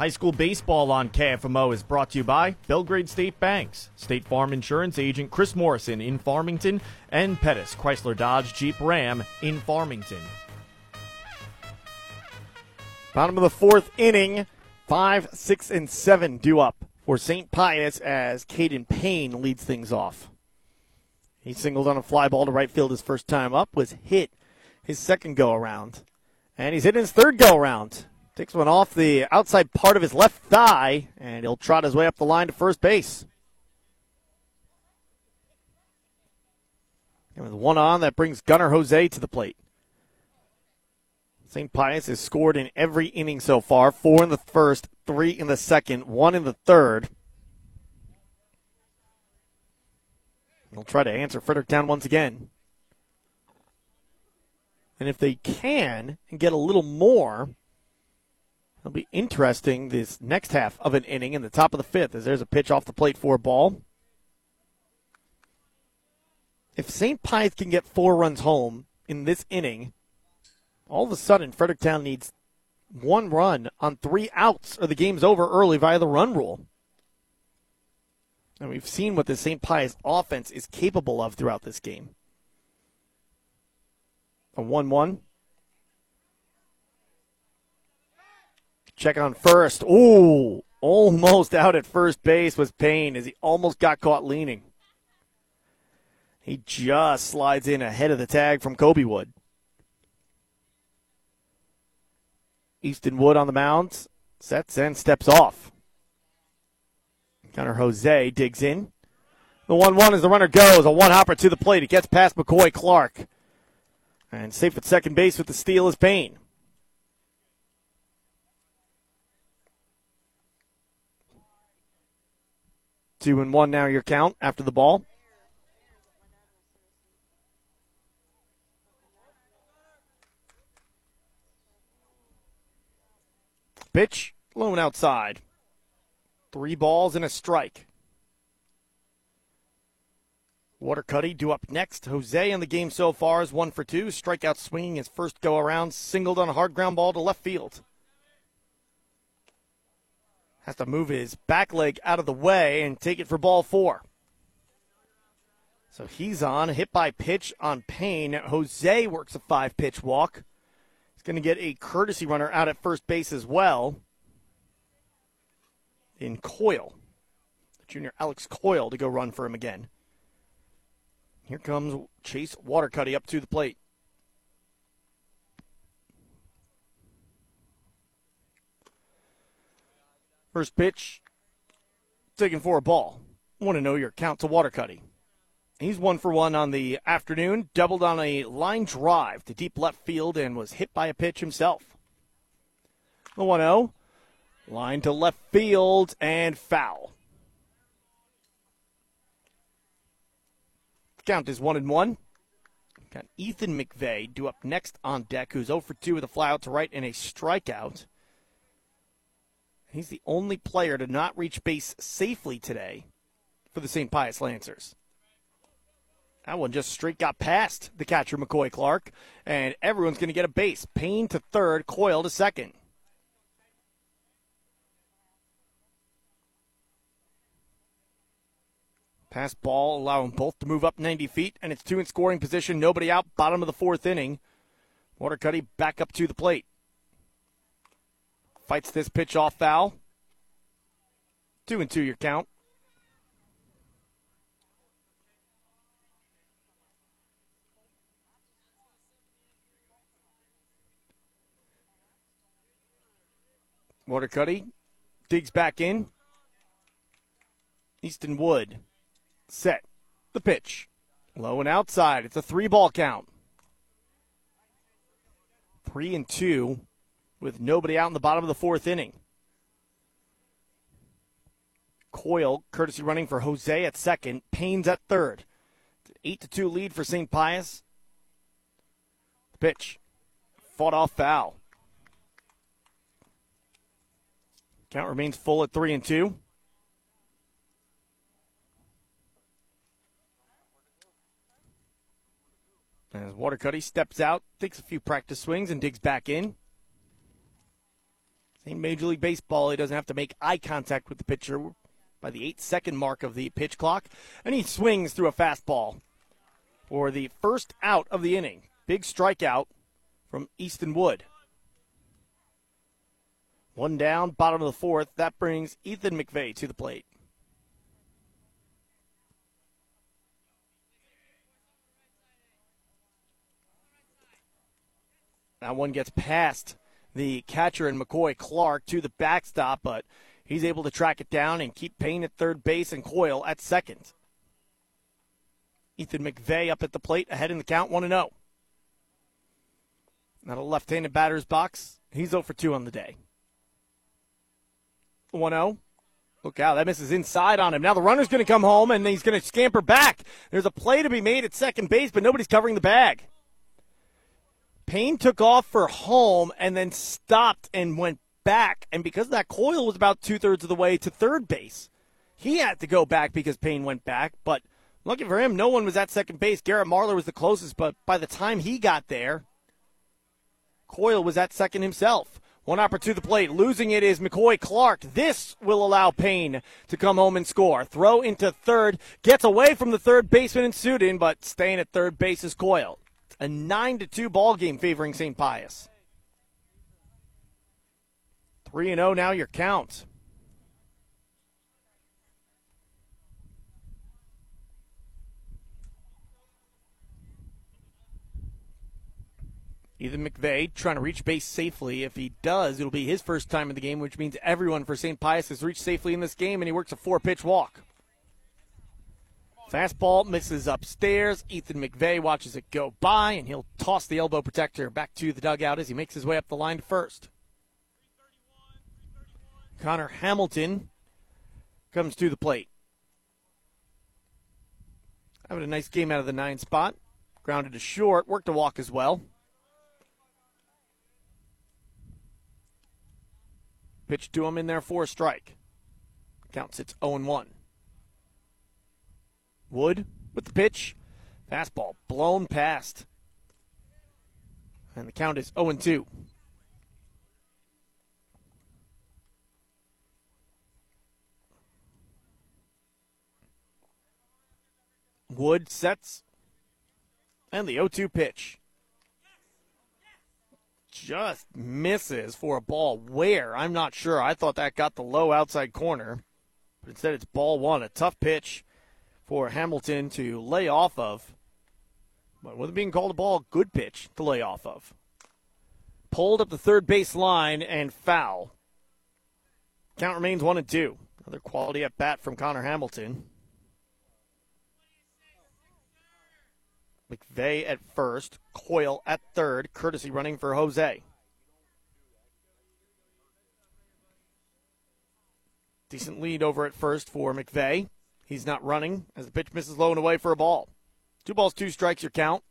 High school baseball on KFMO is brought to you by Belgrade State Banks, State Farm Insurance agent Chris Morrison in Farmington, and Pettis Chrysler Dodge Jeep Ram in Farmington. Bottom of the fourth inning, five, six, and seven due up for St. Pius as Caden Payne leads things off. He singled on a fly ball to right field his first time up, was hit his second go around, and he's hitting his third go around. Takes one off the outside part of his left thigh, and he'll trot his way up the line to first base. And with one on, that brings Gunnar Jose to the plate. St. Pius has scored in every inning so far four in the first, three in the second, one in the third. They'll try to answer Fredericktown once again. And if they can and get a little more, it'll be interesting this next half of an inning in the top of the fifth as there's a pitch off the plate for a ball. If St. Pius can get four runs home in this inning, all of a sudden Fredericktown needs one run on three outs or the game's over early via the run rule. And we've seen what the St. Pius offense is capable of throughout this game. A 1 1. Check on first. Ooh, almost out at first base was Payne as he almost got caught leaning. He just slides in ahead of the tag from Kobe Wood. Easton Wood on the mound, sets and steps off. Gunnar Jose digs in. The 1 1 as the runner goes. A one hopper to the plate. It gets past McCoy Clark. And safe at second base with the steal is Payne. Two and one now, your count after the ball. Pitch, lone outside. Three balls and a strike. Watercutty due up next. Jose in the game so far is one for two. Strikeout swinging his first go around. Singled on a hard ground ball to left field. Has to move his back leg out of the way and take it for ball four. So he's on. Hit by pitch on Payne. Jose works a five pitch walk. He's going to get a courtesy runner out at first base as well. In Coyle. Junior Alex Coyle to go run for him again. Here comes Chase Watercutty up to the plate. First pitch, taking for a ball. Want to know your count to Watercutty. He's one for one on the afternoon, doubled on a line drive to deep left field and was hit by a pitch himself. The 1 0, line to left field and foul. Count is 1 and 1. Got Ethan McVeigh due up next on deck, who's 0 for 2 with a flyout to right and a strikeout. He's the only player to not reach base safely today for the St. Pius Lancers. That one just straight got past the catcher McCoy Clark, and everyone's going to get a base. Payne to third, Coyle to second. Pass ball, allowing both to move up 90 feet, and it's two in scoring position. Nobody out, bottom of the fourth inning. Watercutty back up to the plate. Fights this pitch off foul. Two and two your count. Watercutty digs back in. Easton Wood set the pitch. Low and outside. It's a three ball count. Three and two with nobody out in the bottom of the fourth inning. Coyle, courtesy running for Jose at second. Payne's at third. Eight to two lead for St. Pius. The pitch. Fought off foul. Count remains full at three and two. As Watercutty steps out, takes a few practice swings, and digs back in. In Major League Baseball, he doesn't have to make eye contact with the pitcher by the eight second mark of the pitch clock, and he swings through a fastball for the first out of the inning. Big strikeout from Easton Wood. One down, bottom of the fourth. That brings Ethan McVeigh to the plate. That one gets past the catcher and McCoy Clark to the backstop, but he's able to track it down and keep Payne at third base and Coyle at second. Ethan McVeigh up at the plate, ahead in the count, 1 0. Now a left handed batter's box. He's 0 for 2 on the day. 1 0. Look out, that misses inside on him. Now the runner's going to come home and he's going to scamper back. There's a play to be made at second base, but nobody's covering the bag. Payne took off for home and then stopped and went back. And because that Coyle was about two thirds of the way to third base, he had to go back because Payne went back. But lucky for him, no one was at second base. Garrett Marlar was the closest, but by the time he got there, Coyle was at second himself. One opportunity to the plate. Losing it is McCoy Clark. This will allow Payne to come home and score. Throw into third. Gets away from the third baseman and Sudin, but staying at third base is Coyle a 9 to 2 ball game favoring St. Pius. 3 and 0 now your count. Ethan McVeigh trying to reach base safely. If he does, it'll be his first time in the game, which means everyone for St. Pius has reached safely in this game, and he works a four pitch walk. Fastball misses upstairs. Ethan McVeigh watches it go by, and he'll toss the elbow protector back to the dugout as he makes his way up the line to first. Connor Hamilton comes to the plate. Having a nice game out of the nine spot. Grounded to short, worked a walk as well. Pitch to him in there for a strike. Counts it's 0 1. Wood with the pitch. Fastball blown past. And the count is 0 2. Wood sets. And the 0 2 pitch. Just misses for a ball where? I'm not sure. I thought that got the low outside corner. But instead, it's ball one. A tough pitch for Hamilton to lay off of. But with it being called a ball, good pitch to lay off of. Pulled up the third base line and foul. Count remains one and two. Another quality at bat from Connor Hamilton. McVeigh at first, Coyle at third, courtesy running for Jose. Decent lead over at first for McVeigh. He's not running as the pitch misses low and away for a ball. Two balls, two strikes, your count.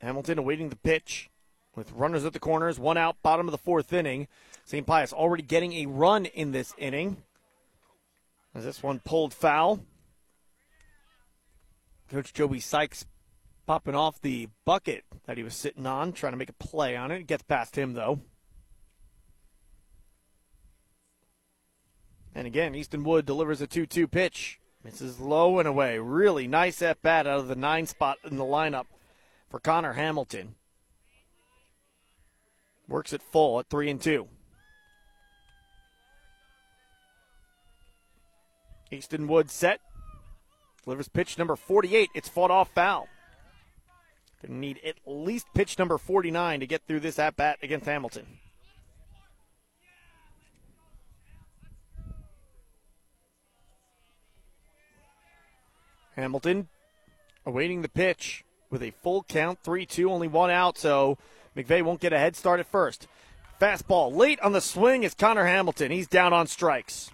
Hamilton awaiting the pitch with runners at the corners, one out, bottom of the fourth inning. St. Pius already getting a run in this inning. As this one pulled foul. Coach Joby Sykes popping off the bucket that he was sitting on, trying to make a play on it. It gets past him, though. And again, Easton Wood delivers a 2 2 pitch. Misses low and away. Really nice at bat out of the nine spot in the lineup for Connor Hamilton. Works it full at 3 and 2. Easton Wood set. Delivers pitch number 48. It's fought off foul. Gonna need at least pitch number 49 to get through this at bat against Hamilton. Hamilton awaiting the pitch with a full count 3 2, only one out, so McVeigh won't get a head start at first. Fastball late on the swing is Connor Hamilton. He's down on strikes.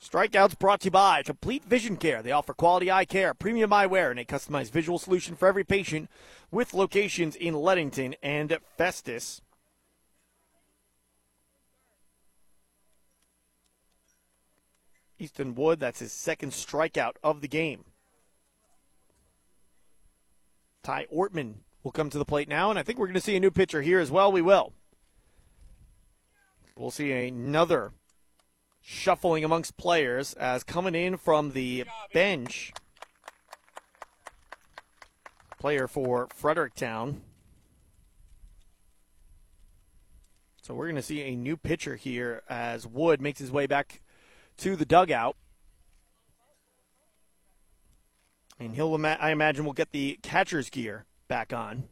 Strikeouts brought to you by Complete Vision Care. They offer quality eye care, premium eyewear, and a customized visual solution for every patient with locations in Leadington and Festus. Easton Wood, that's his second strikeout of the game. Ty Ortman will come to the plate now, and I think we're going to see a new pitcher here as well. We will. We'll see another shuffling amongst players as coming in from the bench. Player for Fredericktown. So we're going to see a new pitcher here as Wood makes his way back to the dugout. And he'll, I imagine, will get the catcher's gear back on.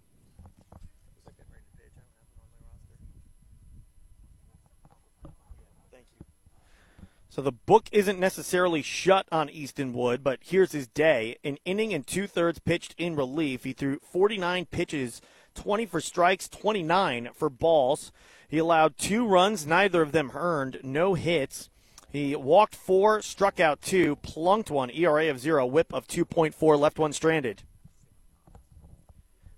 So the book isn't necessarily shut on Easton Wood, but here's his day. An inning and two thirds pitched in relief. He threw 49 pitches, 20 for strikes, 29 for balls. He allowed two runs, neither of them earned, no hits. He walked four, struck out two, plunked one, ERA of zero, whip of 2.4, left one stranded.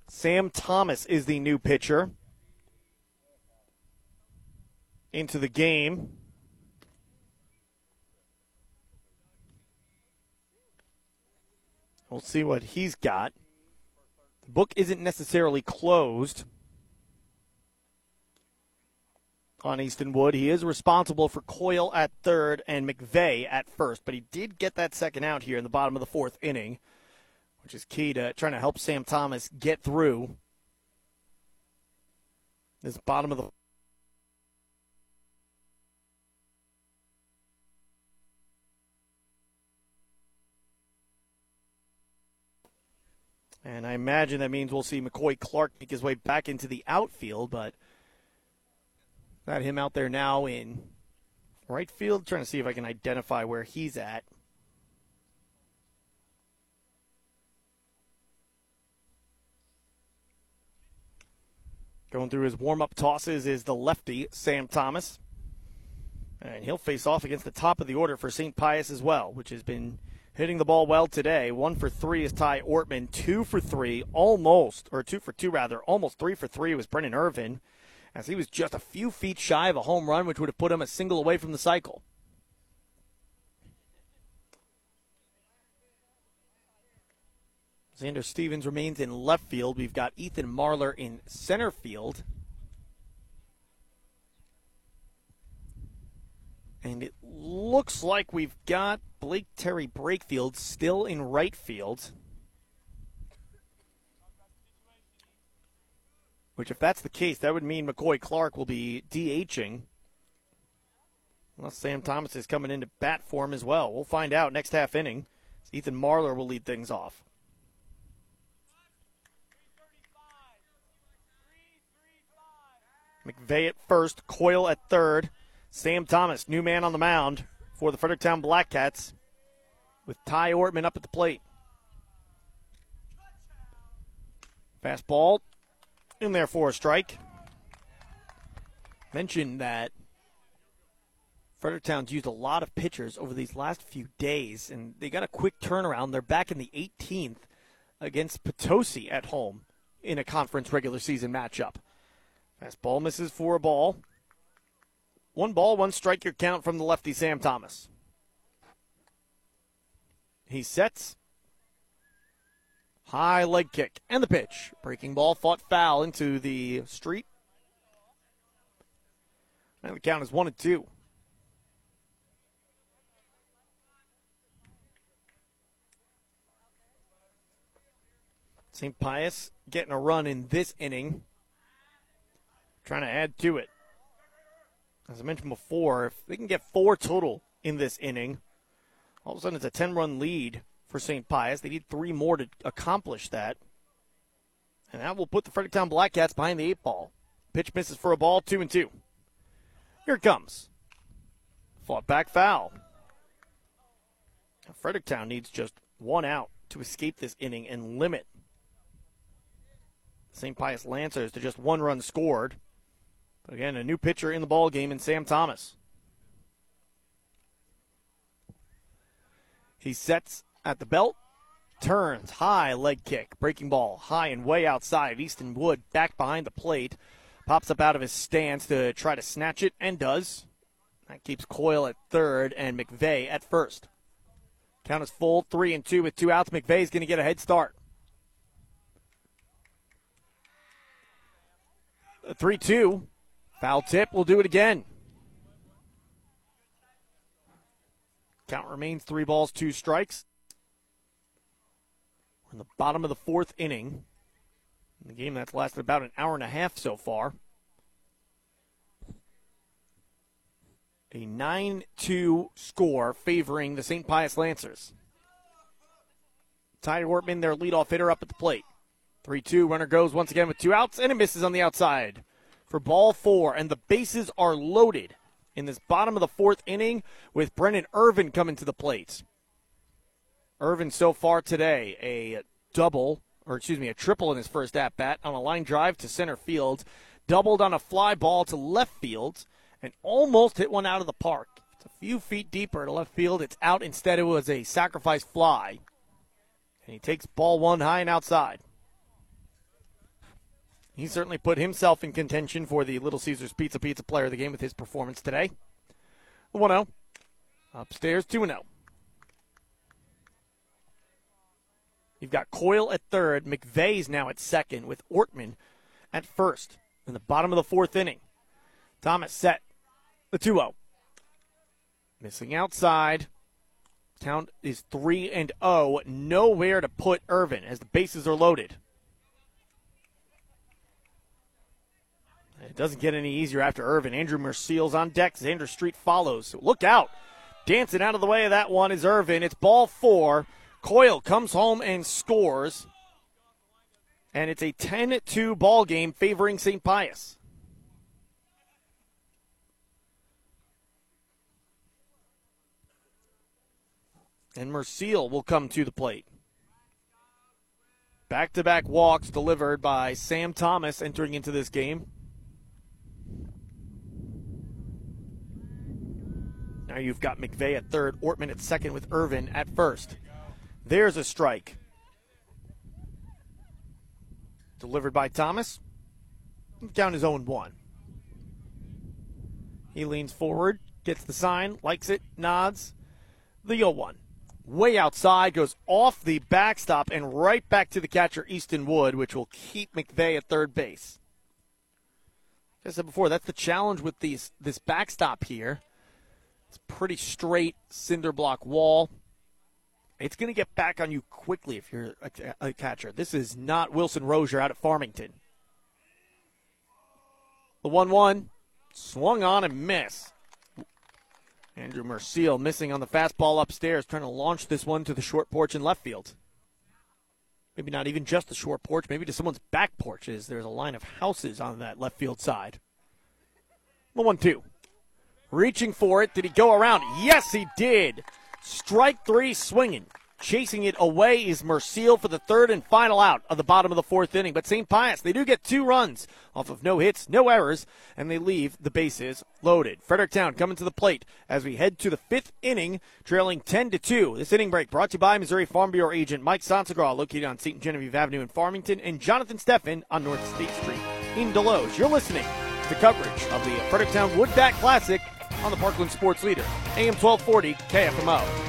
Sam Thomas is the new pitcher. Into the game. We'll see what he's got. The book isn't necessarily closed on Easton Wood. He is responsible for Coyle at third and McVeigh at first, but he did get that second out here in the bottom of the fourth inning, which is key to trying to help Sam Thomas get through this bottom of the And I imagine that means we'll see McCoy Clark make his way back into the outfield, but got him out there now in right field, trying to see if I can identify where he's at. Going through his warm up tosses is the lefty, Sam Thomas. And he'll face off against the top of the order for St. Pius as well, which has been hitting the ball well today. One for three is Ty Ortman. Two for three, almost, or two for two rather, almost three for three was Brennan Irvin, as he was just a few feet shy of a home run, which would have put him a single away from the cycle. Xander Stevens remains in left field. We've got Ethan Marlar in center field. And it looks like we've got Blake Terry Brakefield still in right field. Which, if that's the case, that would mean McCoy Clark will be DHing. Unless Sam Thomas is coming into bat form as well. We'll find out next half inning. Ethan Marlar will lead things off. McVeigh at first, Coyle at third. Sam Thomas, new man on the mound for the Fredericktown Blackcats, with Ty Ortman up at the plate. Fastball in there for a strike. Mentioned that Fredericktown's used a lot of pitchers over these last few days, and they got a quick turnaround. They're back in the 18th against Potosi at home in a conference regular season matchup. Fastball misses for a ball. One ball, one strike your count from the lefty Sam Thomas. He sets. High leg kick and the pitch. Breaking ball fought foul into the street. And the count is one and two. St. Pius getting a run in this inning. Trying to add to it. As I mentioned before, if they can get four total in this inning, all of a sudden it's a 10 run lead for St. Pius. They need three more to accomplish that. And that will put the Fredericktown Blackcats behind the eight ball. Pitch misses for a ball, two and two. Here it comes. Fought back foul. Fredericktown needs just one out to escape this inning and limit St. Pius Lancers to just one run scored. But again, a new pitcher in the ball game in Sam Thomas. He sets at the belt, turns high leg kick, breaking ball high and way outside. Easton Wood back behind the plate, pops up out of his stance to try to snatch it and does. That keeps Coyle at third and McVeigh at first. Count is full, three and two with two outs. McVeigh is going to get a head start. 3 2. Foul tip. We'll do it again. Count remains three balls, two strikes. We're in the bottom of the fourth inning. In the game that's lasted about an hour and a half so far. A 9 2 score favoring the St. Pius Lancers. Ty Ortman, their leadoff hitter, up at the plate. 3 2. Runner goes once again with two outs, and it misses on the outside for ball four. And the bases are loaded in this bottom of the fourth inning with Brennan Irvin coming to the plate. Irvin so far today, a double, or excuse me, a triple in his first at bat on a line drive to center field, doubled on a fly ball to left field, and almost hit one out of the park. It's a few feet deeper to left field. It's out. Instead, it was a sacrifice fly. And he takes ball one high and outside. He certainly put himself in contention for the Little Caesars Pizza Pizza player of the game with his performance today. 1 0. Upstairs, 2 0. You've got Coyle at third. McVeigh's now at second with Ortman at first in the bottom of the fourth inning. Thomas set the 2 0. Missing outside. Count is 3 and 0. Nowhere to put Irvin as the bases are loaded. It doesn't get any easier after Irvin. Andrew Merciel's on deck. Xander Street follows. So look out. Dancing out of the way of that one is Irvin. It's ball four. Coyle comes home and scores. And it's a 10 2 ball game favoring St. Pius. And Merciel will come to the plate. Back to back walks delivered by Sam Thomas entering into this game. Now you've got McVeigh at third, Ortman at second with Irvin at first. There's a strike. Delivered by Thomas. Down his own 1. He leans forward, gets the sign, likes it, nods. The 0 1. Way outside, goes off the backstop and right back to the catcher, Easton Wood, which will keep McVeigh at third base. As I said before, that's the challenge with these this backstop here. It's pretty straight cinder block wall. It's going to get back on you quickly if you're a, a, catcher. This is not Wilson Rozier out at Farmington. The 1 1 swung on and miss. Andrew Merciel missing on the fastball upstairs, trying to launch this one to the short porch in left field. Maybe not even just the short porch, maybe to someone's back porches. There's a line of houses on that left field side. The 1 2. Reaching for it. Did he go around? Yes, he did. Strike three swinging. Chasing it away is Merciel for the third and final out of the bottom of the fourth inning. But St. Pius, they do get two runs off of no hits, no errors, and they leave the bases loaded. Fredericktown coming to the plate as we head to the fifth inning, trailing 10 to 2. This inning break brought to you by Missouri Farm Bureau agent Mike Sansagraw, located on St. Genevieve Avenue in Farmington, and Jonathan Steffen on North State Street in Desloge. You're listening to coverage of the Fredericktown Woodbat Classic on the Parkland Sports Leader, AM 1240 KFMO.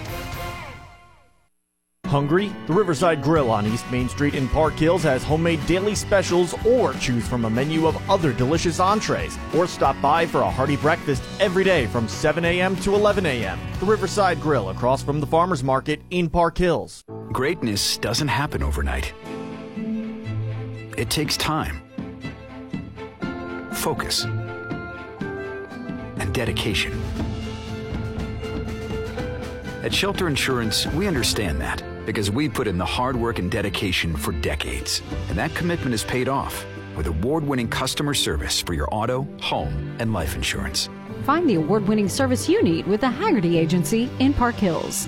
Hungry? The Riverside Grill on East Main Street in Park Hills has homemade daily specials or choose from a menu of other delicious entrees or stop by for a hearty breakfast every day from 7 a.m. to 11 a.m. The Riverside Grill across from the Farmers Market in Park Hills. Greatness doesn't happen overnight. it takes time, focus, and dedication. At Shelter Insurance, we understand that because we put in the hard work and dedication for decades. And that commitment is paid off with award winning customer service for your auto, home, and life insurance. Find the award winning service you need with the Haggerty Agency in Park Hills.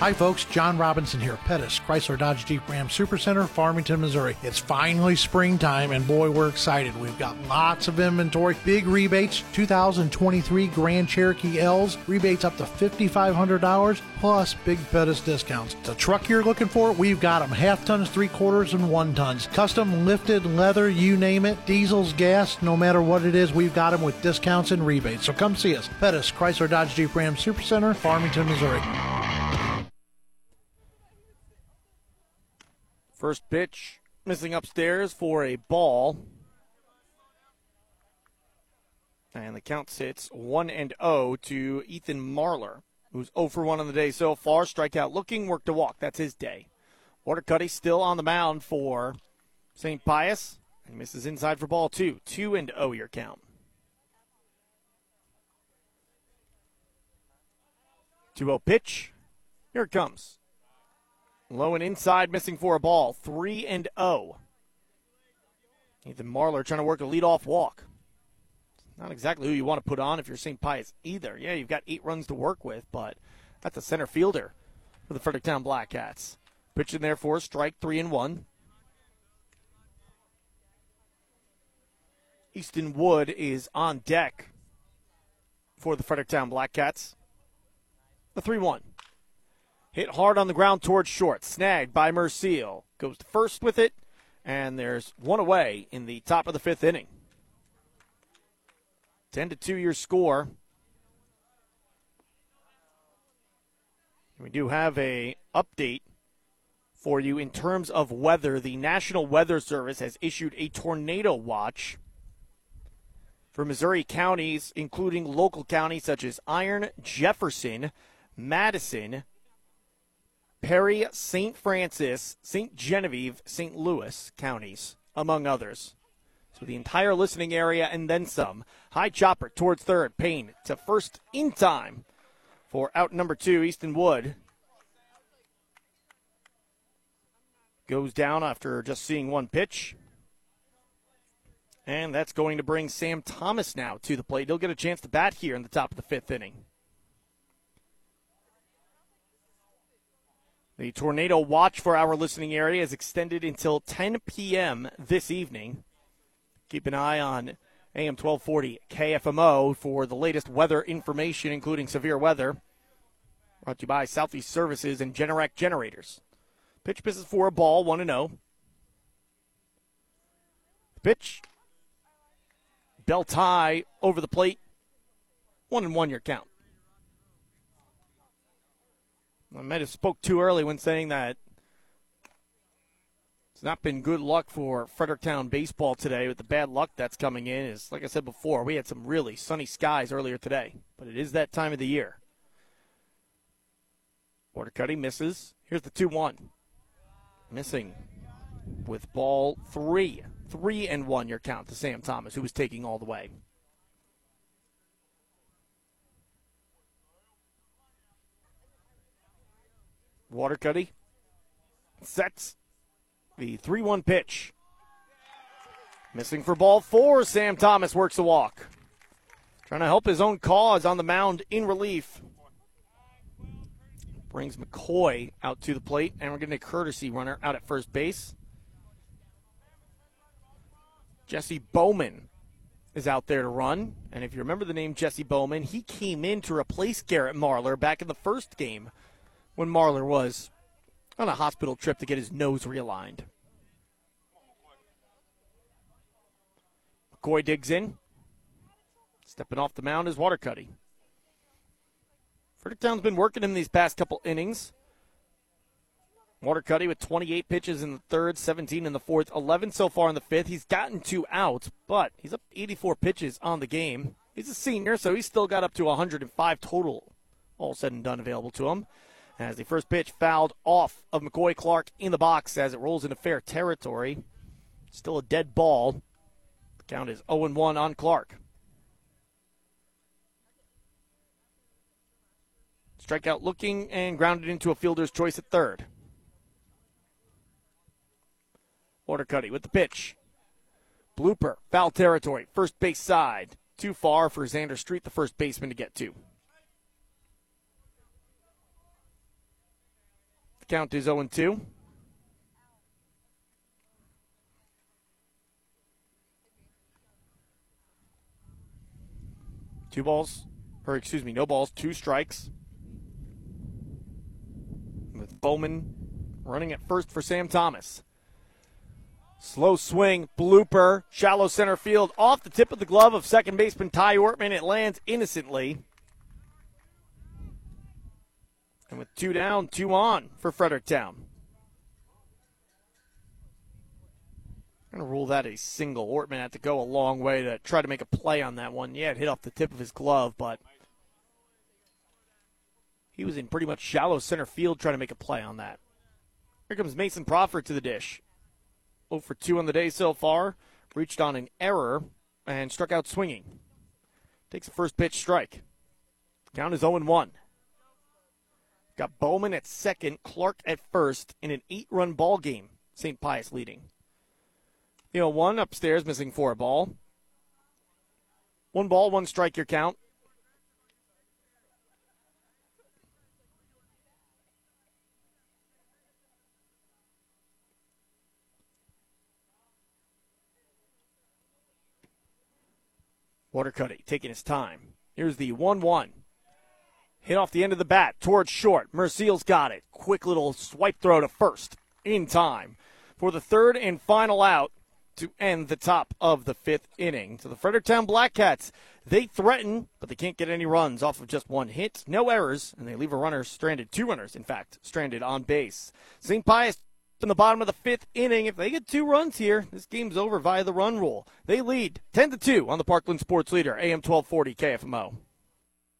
Hi, folks. John Robinson here. Pettis, Chrysler Dodge Jeep Ram Supercenter, Farmington, Missouri. It's finally springtime, and boy, we're excited. We've got lots of inventory, big rebates, 2023 Grand Cherokee L's, rebates up to $5,500, plus big Pettis discounts. The truck you're looking for, we've got them half tons, three quarters, and one tons. Custom lifted leather, you name it. Diesels, gas, no matter what it is, we've got them with discounts and rebates. So come see us. Pettis, Chrysler Dodge Jeep Ram Supercenter, Farmington, Missouri. First pitch missing upstairs for a ball. And the count sits 1 and 0 to Ethan Marlar, who's 0 for 1 on the day so far. Strikeout looking, work to walk. That's his day. Watercutty still on the mound for St. Pius. And misses inside for ball two. 2 and 0 your count. 2 0 pitch. Here it comes. Low and inside, missing for a ball. 3 and 0. Ethan Marlar trying to work a leadoff walk. Not exactly who you want to put on if you're St. Pius either. Yeah, you've got eight runs to work with, but that's a center fielder for the Fredericktown Blackcats. Pitching there for a strike, three and one. Easton Wood is on deck for the Fredericktown Blackcats. The 3 1. Hit hard on the ground towards short. Snagged by Merciel. Goes first with it, and there's one away in the top of the fifth inning. 10 to 2 your score. We do have a update for you in terms of weather. The National Weather Service has issued a tornado watch for Missouri counties, including local counties such as Iron, Jefferson, Madison, Perry, St. Francis, St. Genevieve, St. Louis counties, among others. So the entire listening area and then some. High chopper towards third. Payne to first in time for out number two, Easton Wood. Goes down after just seeing one pitch. And that's going to bring Sam Thomas now to the plate. He'll get a chance to bat here in the top of the fifth inning. The tornado watch for our listening area is extended until 10 p.m. this evening. Keep an eye on AM 1240 KFMO for the latest weather information, including severe weather. Brought to you by Southeast Services and Generac Generators. Pitch misses for a ball, 1 0. Pitch. Belt high over the plate. 1 and 1 your count. I might have spoke too early when saying that it's not been good luck for Fredericktown baseball today with the bad luck that's coming in. Is like I said before, we had some really sunny skies earlier today, but it is that time of the year. Watercutty misses. Here's the 2 1. Missing with ball three. Three and one your count to Sam Thomas, who was taking all the way. Watercutty sets the 3 1 pitch. Missing for ball four. Sam Thomas works the walk. Trying to help his own cause on the mound in relief. Brings McCoy out to the plate, and we're getting a courtesy runner out at first base. Jesse Bowman is out there to run. And if you remember the name Jesse Bowman, he came in to replace Garrett Marlar back in the first game when Marlar was on a hospital trip to get his nose realigned. McCoy digs in. Stepping off the mound is Watercutty. Fredericktown's been working in these past couple innings. Watercutty with 28 pitches in the third, 17 in the fourth, 11 so far in the fifth. He's gotten two outs, but he's up 84 pitches on the game. He's a senior, so he's still got up to 105 total, all said and done, available to him. As the first pitch fouled off of McCoy Clark in the box as it rolls into fair territory. Still a dead ball. The count is 0 1 on Clark. Strikeout looking and grounded into a fielder's choice at third. Order Watercutty with the pitch. Blooper, foul territory, first base side. Too far for Xander Street, the first baseman, to get to. Count is 0 2. Two balls, or excuse me, no balls, two strikes. With Bowman running at first for Sam Thomas. Slow swing, blooper, shallow center field, off the tip of the glove of second baseman Ty Ortman. It lands innocently. And with two down, two on for Fredericktown. I'm going to rule that a single. Ortman had to go a long way to try to make a play on that one. Yeah, it hit off the tip of his glove, but he was in pretty much shallow center field trying to make a play on that. Here comes Mason Proffer to the dish. 0 for 2 on the day so far. Reached on an error and struck out swinging. Takes a first pitch strike. Count is 0 1. Got Bowman at second, Clark at first in an eight run ball game. St. Pius leading. You know, one upstairs missing four ball. One ball, one strike, your count. Watercutty taking his time. Here's the 1 1. Hit off the end of the bat towards short. Merciel's got it. Quick little swipe throw to first in time for the third and final out to end the top of the fifth inning. So the Fredericktown Blackcats, they threaten, but they can't get any runs off of just one hit. No errors, and they leave a runner stranded, two runners, in fact, stranded on base. St. Pius in the bottom of the fifth inning. If they get two runs here, this game's over via the run rule. They lead 10 to 2 on the Parkland Sports Leader, AM 1240 KFMO.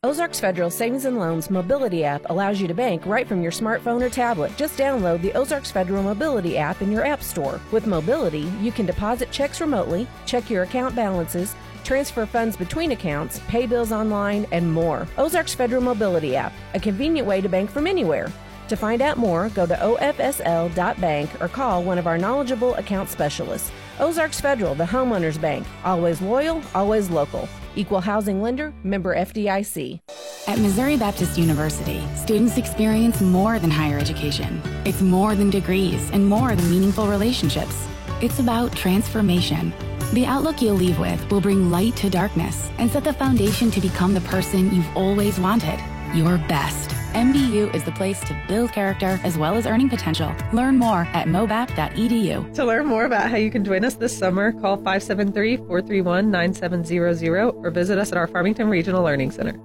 Ozarks Federal Savings and Loans Mobility app allows you to bank right from your smartphone or tablet. Just download the Ozarks Federal Mobility app in your app store. With Mobility, you can deposit checks remotely, check your account balances, transfer funds between accounts, pay bills online, and more. Ozarks Federal Mobility app, a convenient way to bank from anywhere. To find out more, go to ofsl.bank or call one of our knowledgeable account specialists. Ozarks Federal, the homeowners bank. Always loyal, always local. Equal housing lender, member FDIC. At Missouri Baptist University, students experience more than higher education. It's more than degrees and more than meaningful relationships. It's about transformation. The outlook you'll leave with will bring light to darkness and set the foundation to become the person you've always wanted your best. MBU is the place to build character as well as earning potential. Learn more at mobap.edu. To learn more about how you can join us this summer, call 573 431 9700 or visit us at our Farmington Regional Learning Center.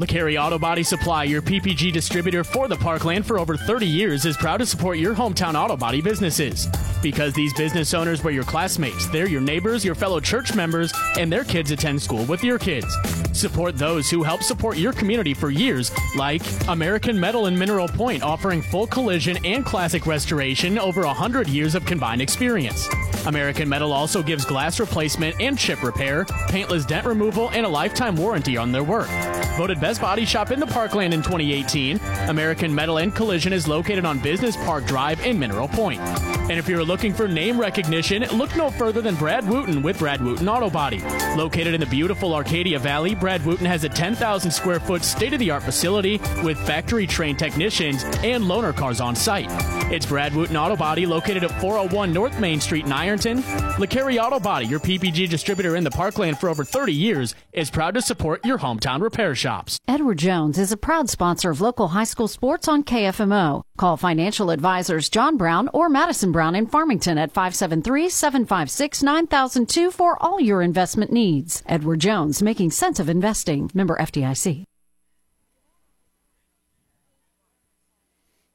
LeCarry Auto Body Supply, your PPG distributor for the Parkland for over 30 years, is proud to support your hometown auto body businesses. Because these business owners were your classmates, they're your neighbors, your fellow church members, and their kids attend school with your kids. Support those who help support your community for years, like American Metal and Mineral Point, offering full collision and classic restoration over 100 years of combined experience. American Metal also gives glass replacement and chip repair, paintless dent removal, and a lifetime warranty on their work. Voted best body shop in the Parkland in 2018, American Metal and Collision is located on Business Park Drive in Mineral Point. And if you're looking for name recognition, look no further than Brad Wooten with Brad Wooten Auto Body. Located in the beautiful Arcadia Valley, Brad Wooten has a 10,000 square foot state of the art facility with factory trained technicians and loaner cars on site. It's Brad Wooten Auto Body located at 401 North Main Street in Ironton. LeCarry Auto Body, your PPG distributor in the Parkland for over 30 years, is proud to support your hometown repair shops. Edward Jones is a proud sponsor of local high school sports on KFMO. Call financial advisors John Brown or Madison Brown in Farmington at 573 756 9002 for all your investment needs. Edward Jones, making sense of investing. Member FDIC.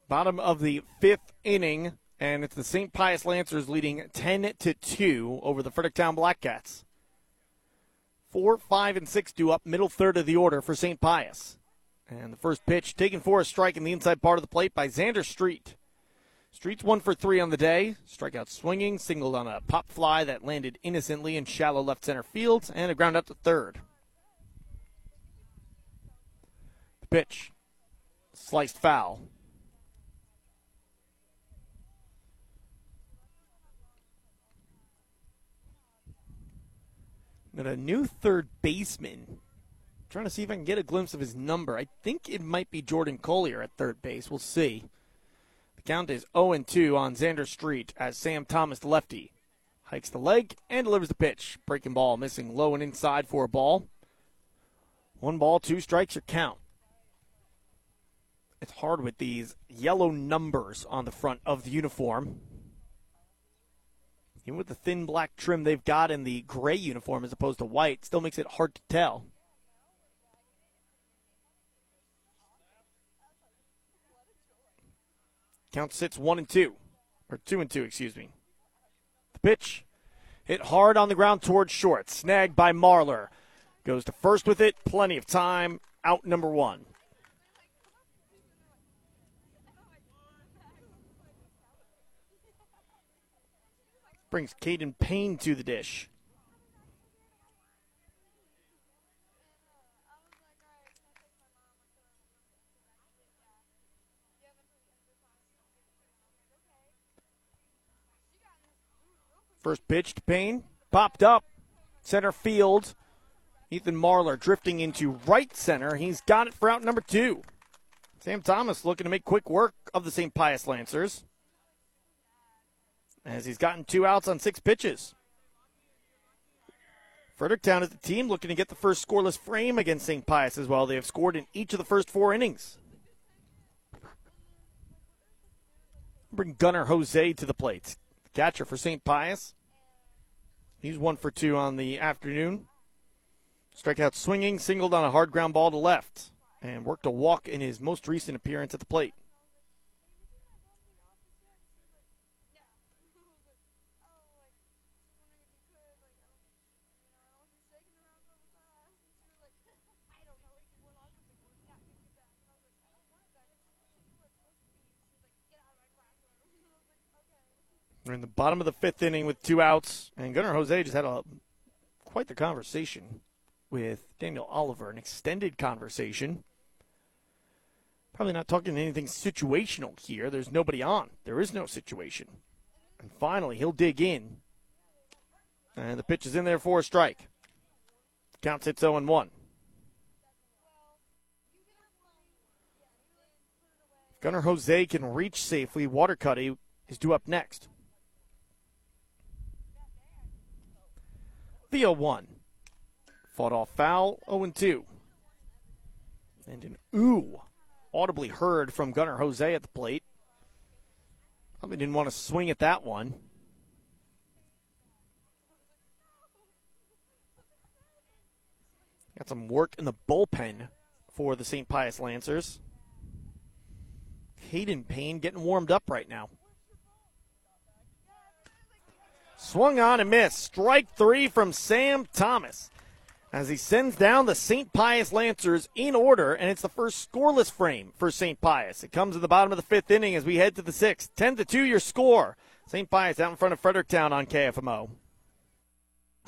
Bottom of the fifth inning, and it's the St. Pius Lancers leading 10 to 2 over the Fredericktown Blackcats. Four, five, and six due up middle third of the order for St. Pius. And the first pitch taken for a strike in the inside part of the plate by Xander Street. Street's one for three on the day. Strikeout swinging, singled on a pop fly that landed innocently in shallow left center field, and a ground out to third. The pitch, sliced foul. A new third baseman. trying to see if I can get a glimpse of his number. I think it might be Jordan Collier at third base. We'll see. The count is 0 2 on Xander Street as Sam Thomas, lefty, hikes the leg and delivers the pitch. Breaking ball, missing low and inside for a ball. One ball, two strikes, your count. It's hard with these yellow numbers on the front of the uniform. Even with the thin black trim they've got in the gray uniform as opposed to white, still makes it hard to tell. Count sits one and two, or two and two, excuse me. The pitch hit hard on the ground towards short, snagged by Marlar. Goes to first with it, plenty of time. Out number one. Brings Caden Payne to the dish. First pitch to Payne. Popped up. Center field. Ethan Marlar drifting into right center. He's got it for out number two. Sam Thomas looking to make quick work of the St. Pius Lancers as he's gotten two outs on six pitches. Fredericktown is the team looking to get the first scoreless frame against St. Pius as well. They have scored in each of the first four innings. Bring Gunner Jose to the plate. Catcher for St. Pius. He's one for two on the afternoon. Strikeout swinging, singled on a hard ground ball to left, and worked a walk in his most recent appearance at the plate. We're in the bottom of the fifth inning with two outs, and Gunnar Jose just had a quite the conversation with Daniel Oliver, an extended conversation. Probably not talking anything situational here. There's nobody on. There is no situation. And finally, he'll dig in. And the pitch is in there for a strike. Counts it 0 1. Gunnar Jose can reach safely. Watercutty is due up next. The 1. Fought off foul, 0 2. And an ooh audibly heard from Gunner Jose at the plate. Probably didn't want to swing at that one. Got some work in the bullpen for the St. Pius Lancers. Hayden Payne getting warmed up right now. Swung on and missed. Strike three from Sam Thomas as he sends down the St. Pius Lancers in order, and it's the first scoreless frame for St. Pius. It comes at the bottom of the fifth inning as we head to the sixth. 10 to 2 your score. St. Pius out in front of Fredericktown on KFMO.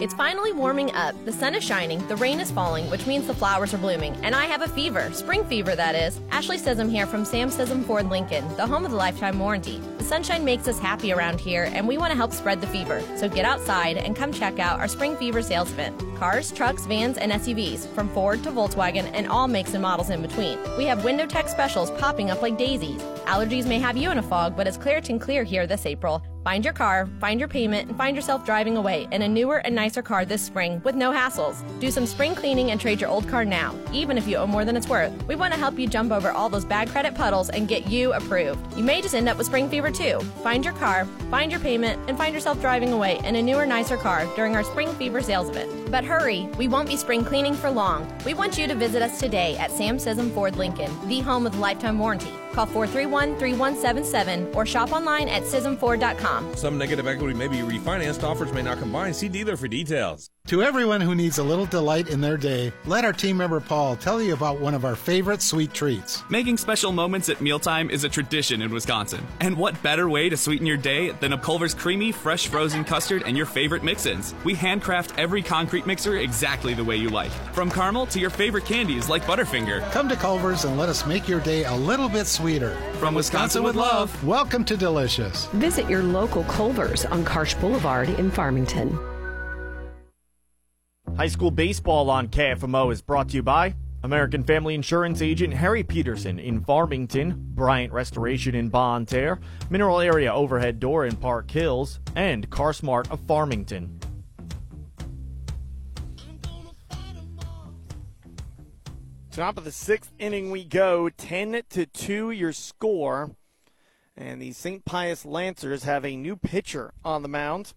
It's finally warming up. The sun is shining, the rain is falling, which means the flowers are blooming, and I have a fever. Spring fever, that is. Ashley Scism here from Sam Scism Ford Lincoln, the home of the lifetime warranty. The sunshine makes us happy around here, and we want to help spread the fever. So get outside and come check out our Spring Fever sales event. Cars, trucks, vans, and SUVs, from Ford to Volkswagen, and all makes and models in between. We have window tech specials popping up like daisies. Allergies may have you in a fog, but it's Claritin Clear here this April. Find your car, find your payment, and find yourself driving away in a newer and nicer car this spring with no hassles. Do some spring cleaning and trade your old car now, even if you owe more than it's worth. We want to help you jump over all those bad credit puddles and get you approved. You may just end up with spring fever too. Find your car, find your payment, and find yourself driving away in a newer, nicer car during our spring fever sales event. But hurry, we won't be spring cleaning for long. We want you to visit us today at Sam Scism Ford Lincoln, the home with lifetime warranty. Call 431 3177 or shop online at ScismFord.com. Some negative equity may be refinanced. Offers may not combine. See dealer for details. To everyone who needs a little delight in their day, let our team member Paul tell you about one of our favorite sweet treats. Making special moments at mealtime is a tradition in Wisconsin. And what better way to sweeten your day than a Culver's creamy, fresh frozen custard and your favorite mix ins? We handcraft every concrete mixer exactly the way you like. From caramel to your favorite candies like Butterfinger. Come to Culver's and let us make your day a little bit sweeter. From Wisconsin with love. Welcome to Delicious. Visit your local Culver's on Karsch Boulevard in Farmington. High school baseball on KFMO is brought to you by American Family Insurance agent Harry Peterson in Farmington, Bryant Restoration in Bonne Terre, Mineral Area Overhead Door in Park Hills, and CarSmart of Farmington. Top of the sixth inning we go, 10 to 2 your score. And the St. Pius Lancers have a new pitcher on the mound.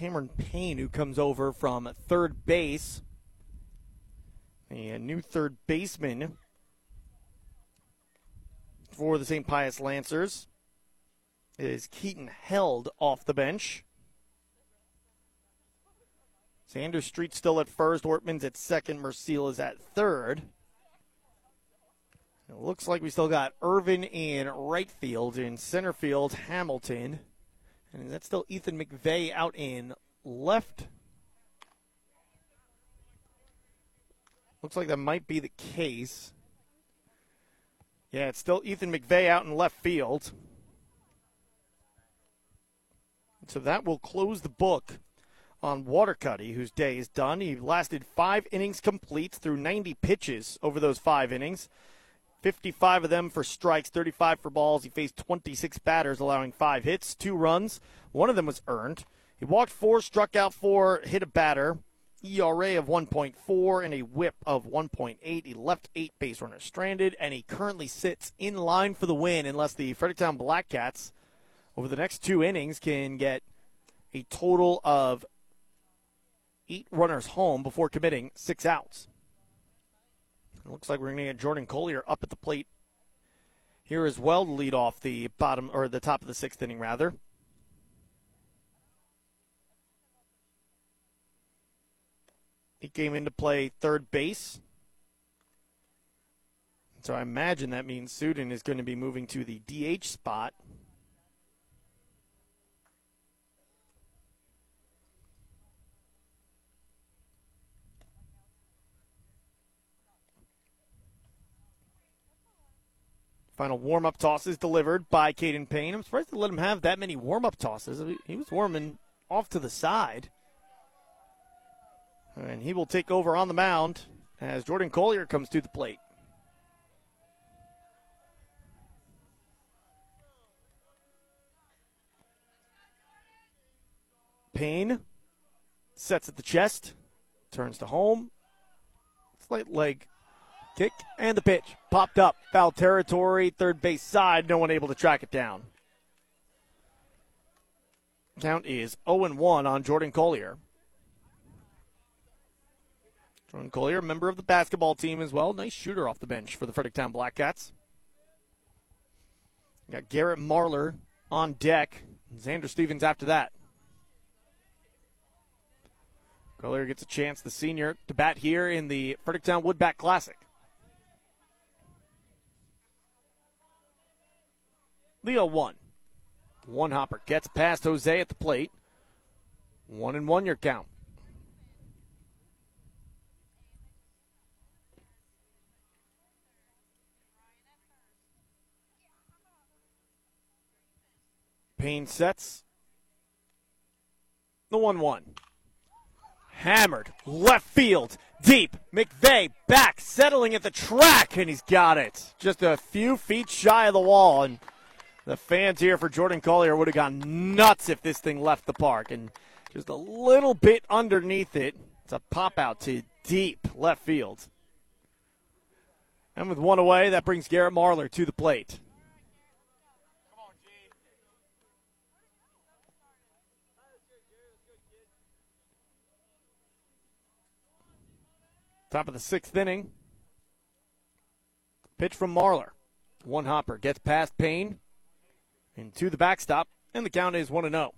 Cameron Payne who comes over from third base. A new third baseman for the St. Pius Lancers is Keaton Held off the bench. Xander Street still at first. Ortman's at second. Merciel is at third. It looks like we still got Irvin in right field. In center field, Hamilton. And that's still Ethan McVeigh out in left. Looks like that might be the case. Yeah, it's still Ethan McVeigh out in left field. So that will close the book on Watercutty, whose day is done. He lasted five innings complete through 90 pitches over those five innings. 55 of them for strikes, 35 for balls. He faced 26 batters, allowing five hits, two runs. One of them was earned. He walked four, struck out four, hit a batter. ERA of 1.4 and a whip of 1.8. He left eight base runners stranded, and he currently sits in line for the win unless the Fredericktown Blackcats, over the next two innings, can get a total of eight runners home before committing six outs. It looks like we're going to get Jordan Collier up at the plate here as well to lead off the bottom or the top of the sixth inning, rather. He came in to play third base. So I imagine that means Sudin is going to be moving to the DH spot. Final warm up tosses delivered by Caden Payne. I'm surprised they let him have that many warm up tosses. He was warming off to the side. And he will take over on the mound as Jordan Collier comes to the plate. Payne sets at the chest, turns to home. Slight leg kick and the pitch popped up. Foul territory, third base side. No one able to track it down. Count is 0 1 on Jordan Collier. Jordan Collier, member of the basketball team as well. Nice shooter off the bench for the Fredericktown Blackcats. Got Garrett Marlar on deck. Xander Stevens after that. Collier gets a chance, the senior, to bat here in the Fredericktown Woodbat Classic. Leo one. One hopper gets past Jose at the plate. One and one your count. Payne sets. The 1 1. Hammered. Left field. Deep. McVeigh back. Settling at the track. And he's got it. Just a few feet shy of the wall. And the fans here for Jordan Collier would have gone nuts if this thing left the park. And just a little bit underneath it. It's a pop out to deep left field. And with one away, that brings Garrett Marlar to the plate. Top of the sixth inning. Pitch from Marlar. One hopper gets past Payne into the backstop, and the count is 1 0.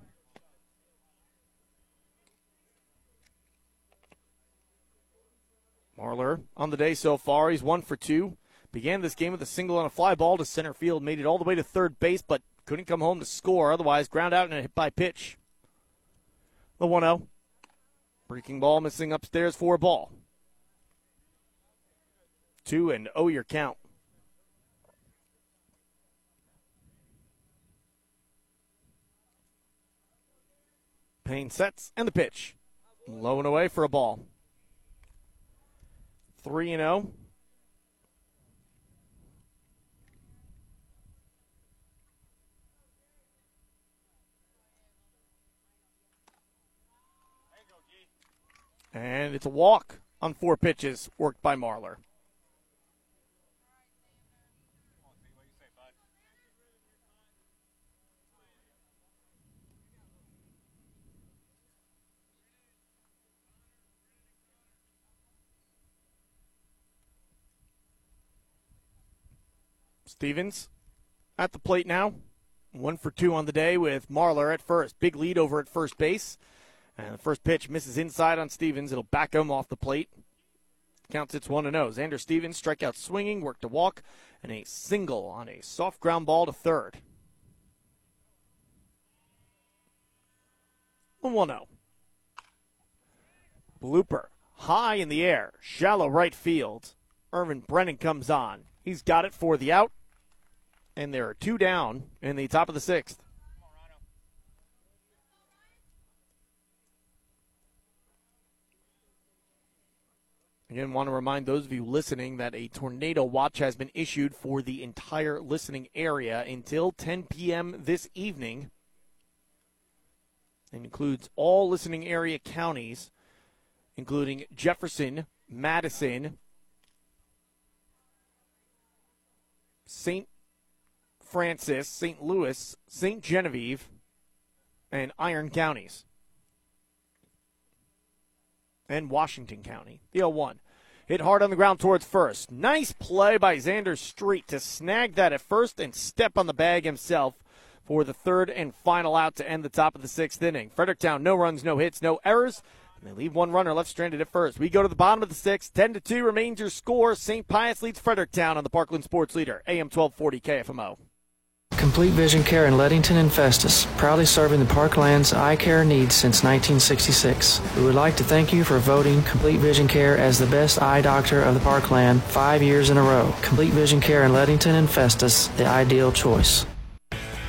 Marlar on the day so far. He's one for two. Began this game with a single on a fly ball to center field, made it all the way to third base, but couldn't come home to score. Otherwise, ground out and a hit by pitch. The 1 0. Breaking ball missing upstairs for a ball. Two and oh your count. Payne sets and the pitch. Low and away for a ball. 3 and 0. And it's a walk on four pitches worked by Marlar. Stevens at the plate now. One for two on the day with Marlar at first. Big lead over at first base. And the first pitch misses inside on Stevens. It'll back him off the plate. Counts it's 1 0. Xander Stevens, strikeout swinging, worked a walk, and a single on a soft ground ball to third. 1 0. Blooper high in the air, shallow right field. Irvin Brennan comes on. He's got it for the out and there are two down in the top of the sixth. Again, want to remind those of you listening that a tornado watch has been issued for the entire listening area until 10 p.m. this evening. It includes all listening area counties, including Jefferson, Madison, St. Francis, St. Louis, St. Genevieve, and Iron counties. And Washington County, the 0 1. Hit hard on the ground towards first. Nice play by Xander Street to snag that at first and step on the bag himself for the third and final out to end the top of the sixth inning. Fredericktown, no runs, no hits, no errors. And they leave one runner left stranded at first. We go to the bottom of the sixth. 10 to 2 remains your score. St. Pius leads Fredericktown on the Parkland Sports Leader, AM 1240 KFMO. Complete Vision Care in Leadington and Festus, proudly serving the Parkland's eye care needs since 1966. We would like to thank you for voting Complete Vision Care as the best eye doctor of the Parkland five years in a row. Complete Vision Care in Leadington and Festus, the ideal choice.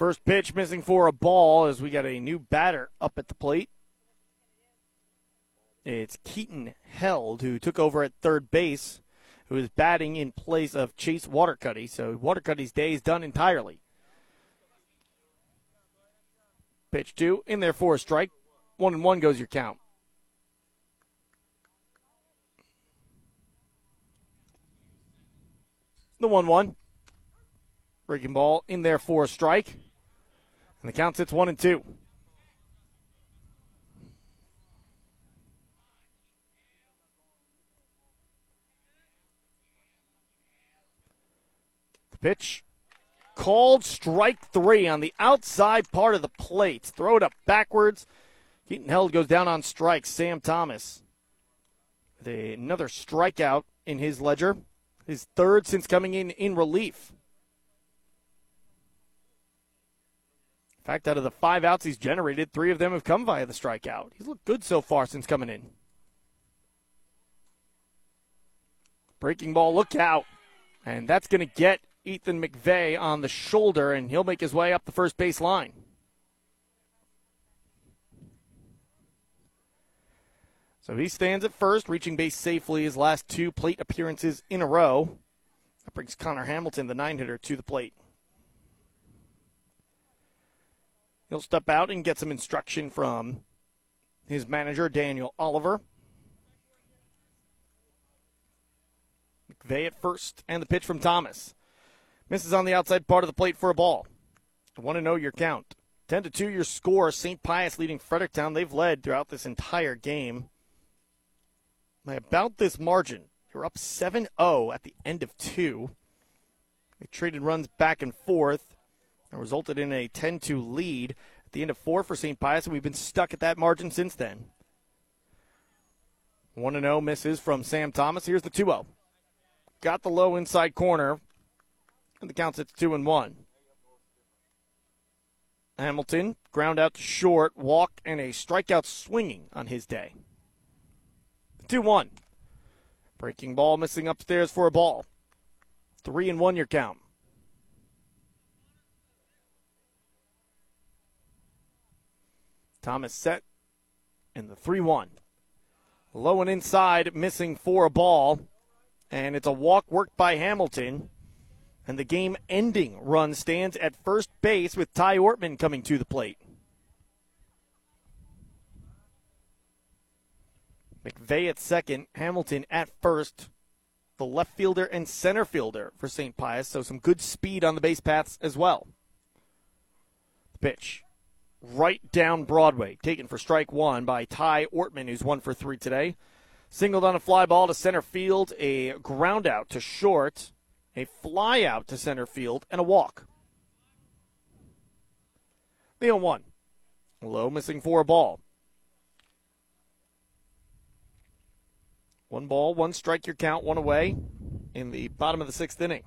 First pitch missing for a ball as we got a new batter up at the plate. It's Keaton Held who took over at third base, who is batting in place of Chase Watercutty. So Watercutty's day is done entirely. Pitch two in there for a strike. One and one goes your count. The one one. Breaking ball in there for a strike. And the count sits one and two. The pitch called strike three on the outside part of the plate. Throw it up backwards. Keaton Held goes down on strike. Sam Thomas. Another strikeout in his ledger. His third since coming in in relief. In fact, out of the five outs he's generated, three of them have come via the strikeout. He's looked good so far since coming in. Breaking ball, look out. And that's going to get Ethan McVeigh on the shoulder, and he'll make his way up the first base line. So he stands at first, reaching base safely his last two plate appearances in a row. That brings Connor Hamilton, the nine hitter, to the plate. He'll step out and get some instruction from his manager, Daniel Oliver. McVeigh at first, and the pitch from Thomas. Misses on the outside part of the plate for a ball. I want to know your count. 10 to 2 your score. St. Pius leading Fredericktown. They've led throughout this entire game. By about this margin, you're up 7 0 at the end of two. They traded runs back and forth and resulted in a 10 2 lead at the end of four for St. Pius, and we've been stuck at that margin since then. 1 0 misses from Sam Thomas. Here's the 2 0. Got the low inside corner, and the count's at 2 and 1. Hamilton, ground out to short, walk, and a strikeout swinging on his day. 2 1. Breaking ball missing upstairs for a ball. 3 and 1 your count. Thomas set and the 3 1. Low and inside, missing for a ball. And it's a walk worked by Hamilton. And the game ending run stands at first base with Ty Ortman coming to the plate. McVeigh at second, Hamilton at first, the left fielder and center fielder for St. Pius, so some good speed on the base paths as well. The pitch right down Broadway, taken for strike one by Ty Ortman, who's one for three today. Singled on a fly ball to center field, a ground out to short, a fly out to center field, and a walk. The 0 1. Low missing for a ball. One ball, one strike, your count, one away in the bottom of the sixth inning.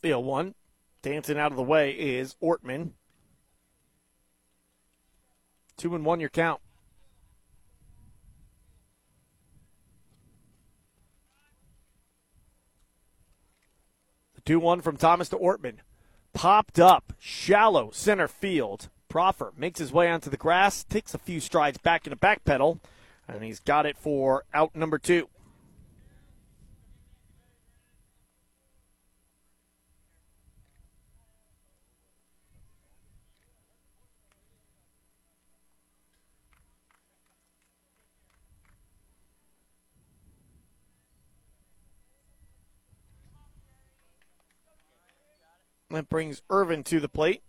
The 0 1. Dancing out of the way is Ortman. Two and one, your count. The 2 1 from Thomas to Ortman. Popped up, shallow center field. Proffer makes his way onto the grass, takes a few strides back in the back pedal, and he's got it for out number two. That brings Irvin to the plate.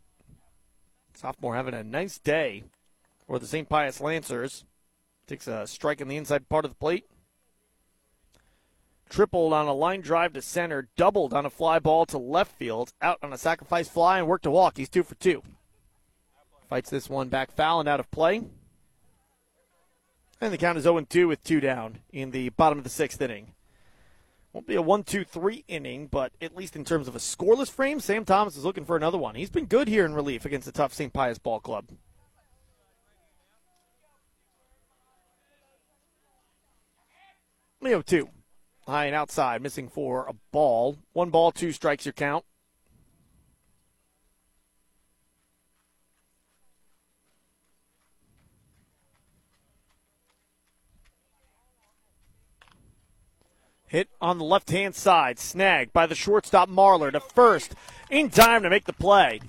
Sophomore having a nice day for the St. Pius Lancers. Takes a strike in the inside part of the plate. tripled on a line drive to center, doubled on a fly ball to left field, out on a sacrifice fly, and worked to walk. He's two for two. Fights this one back foul and out of play. And the count is 0 2 with two down in the bottom of the sixth inning. Won't be a 1 2 3 inning, but at least in terms of a scoreless frame, Sam Thomas is looking for another one. He's been good here in relief against the tough St. Pius ball club. Leo 2. High and outside, missing for a ball. One ball, two strikes your count. Hit on the left hand side, snagged by the shortstop Marlar to first, in time to make the play.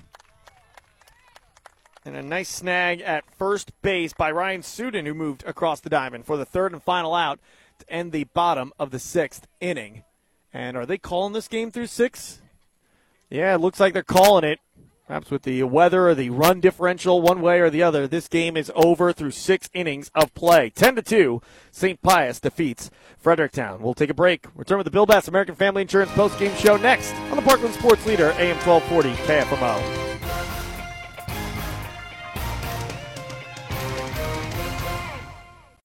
And a nice snag at first base by Ryan Sudin, who moved across the diamond for the third and final out to end the bottom of the sixth inning. And are they calling this game through six? Yeah, it looks like they're calling it. Perhaps with the weather or the run differential, one way or the other, this game is over through six innings of play. 10 to 2, St. Pius defeats Fredericktown. We'll take a break. Return with the Bill Bass American Family Insurance post game show next on the Parkland Sports Leader, AM 1240 KFMO.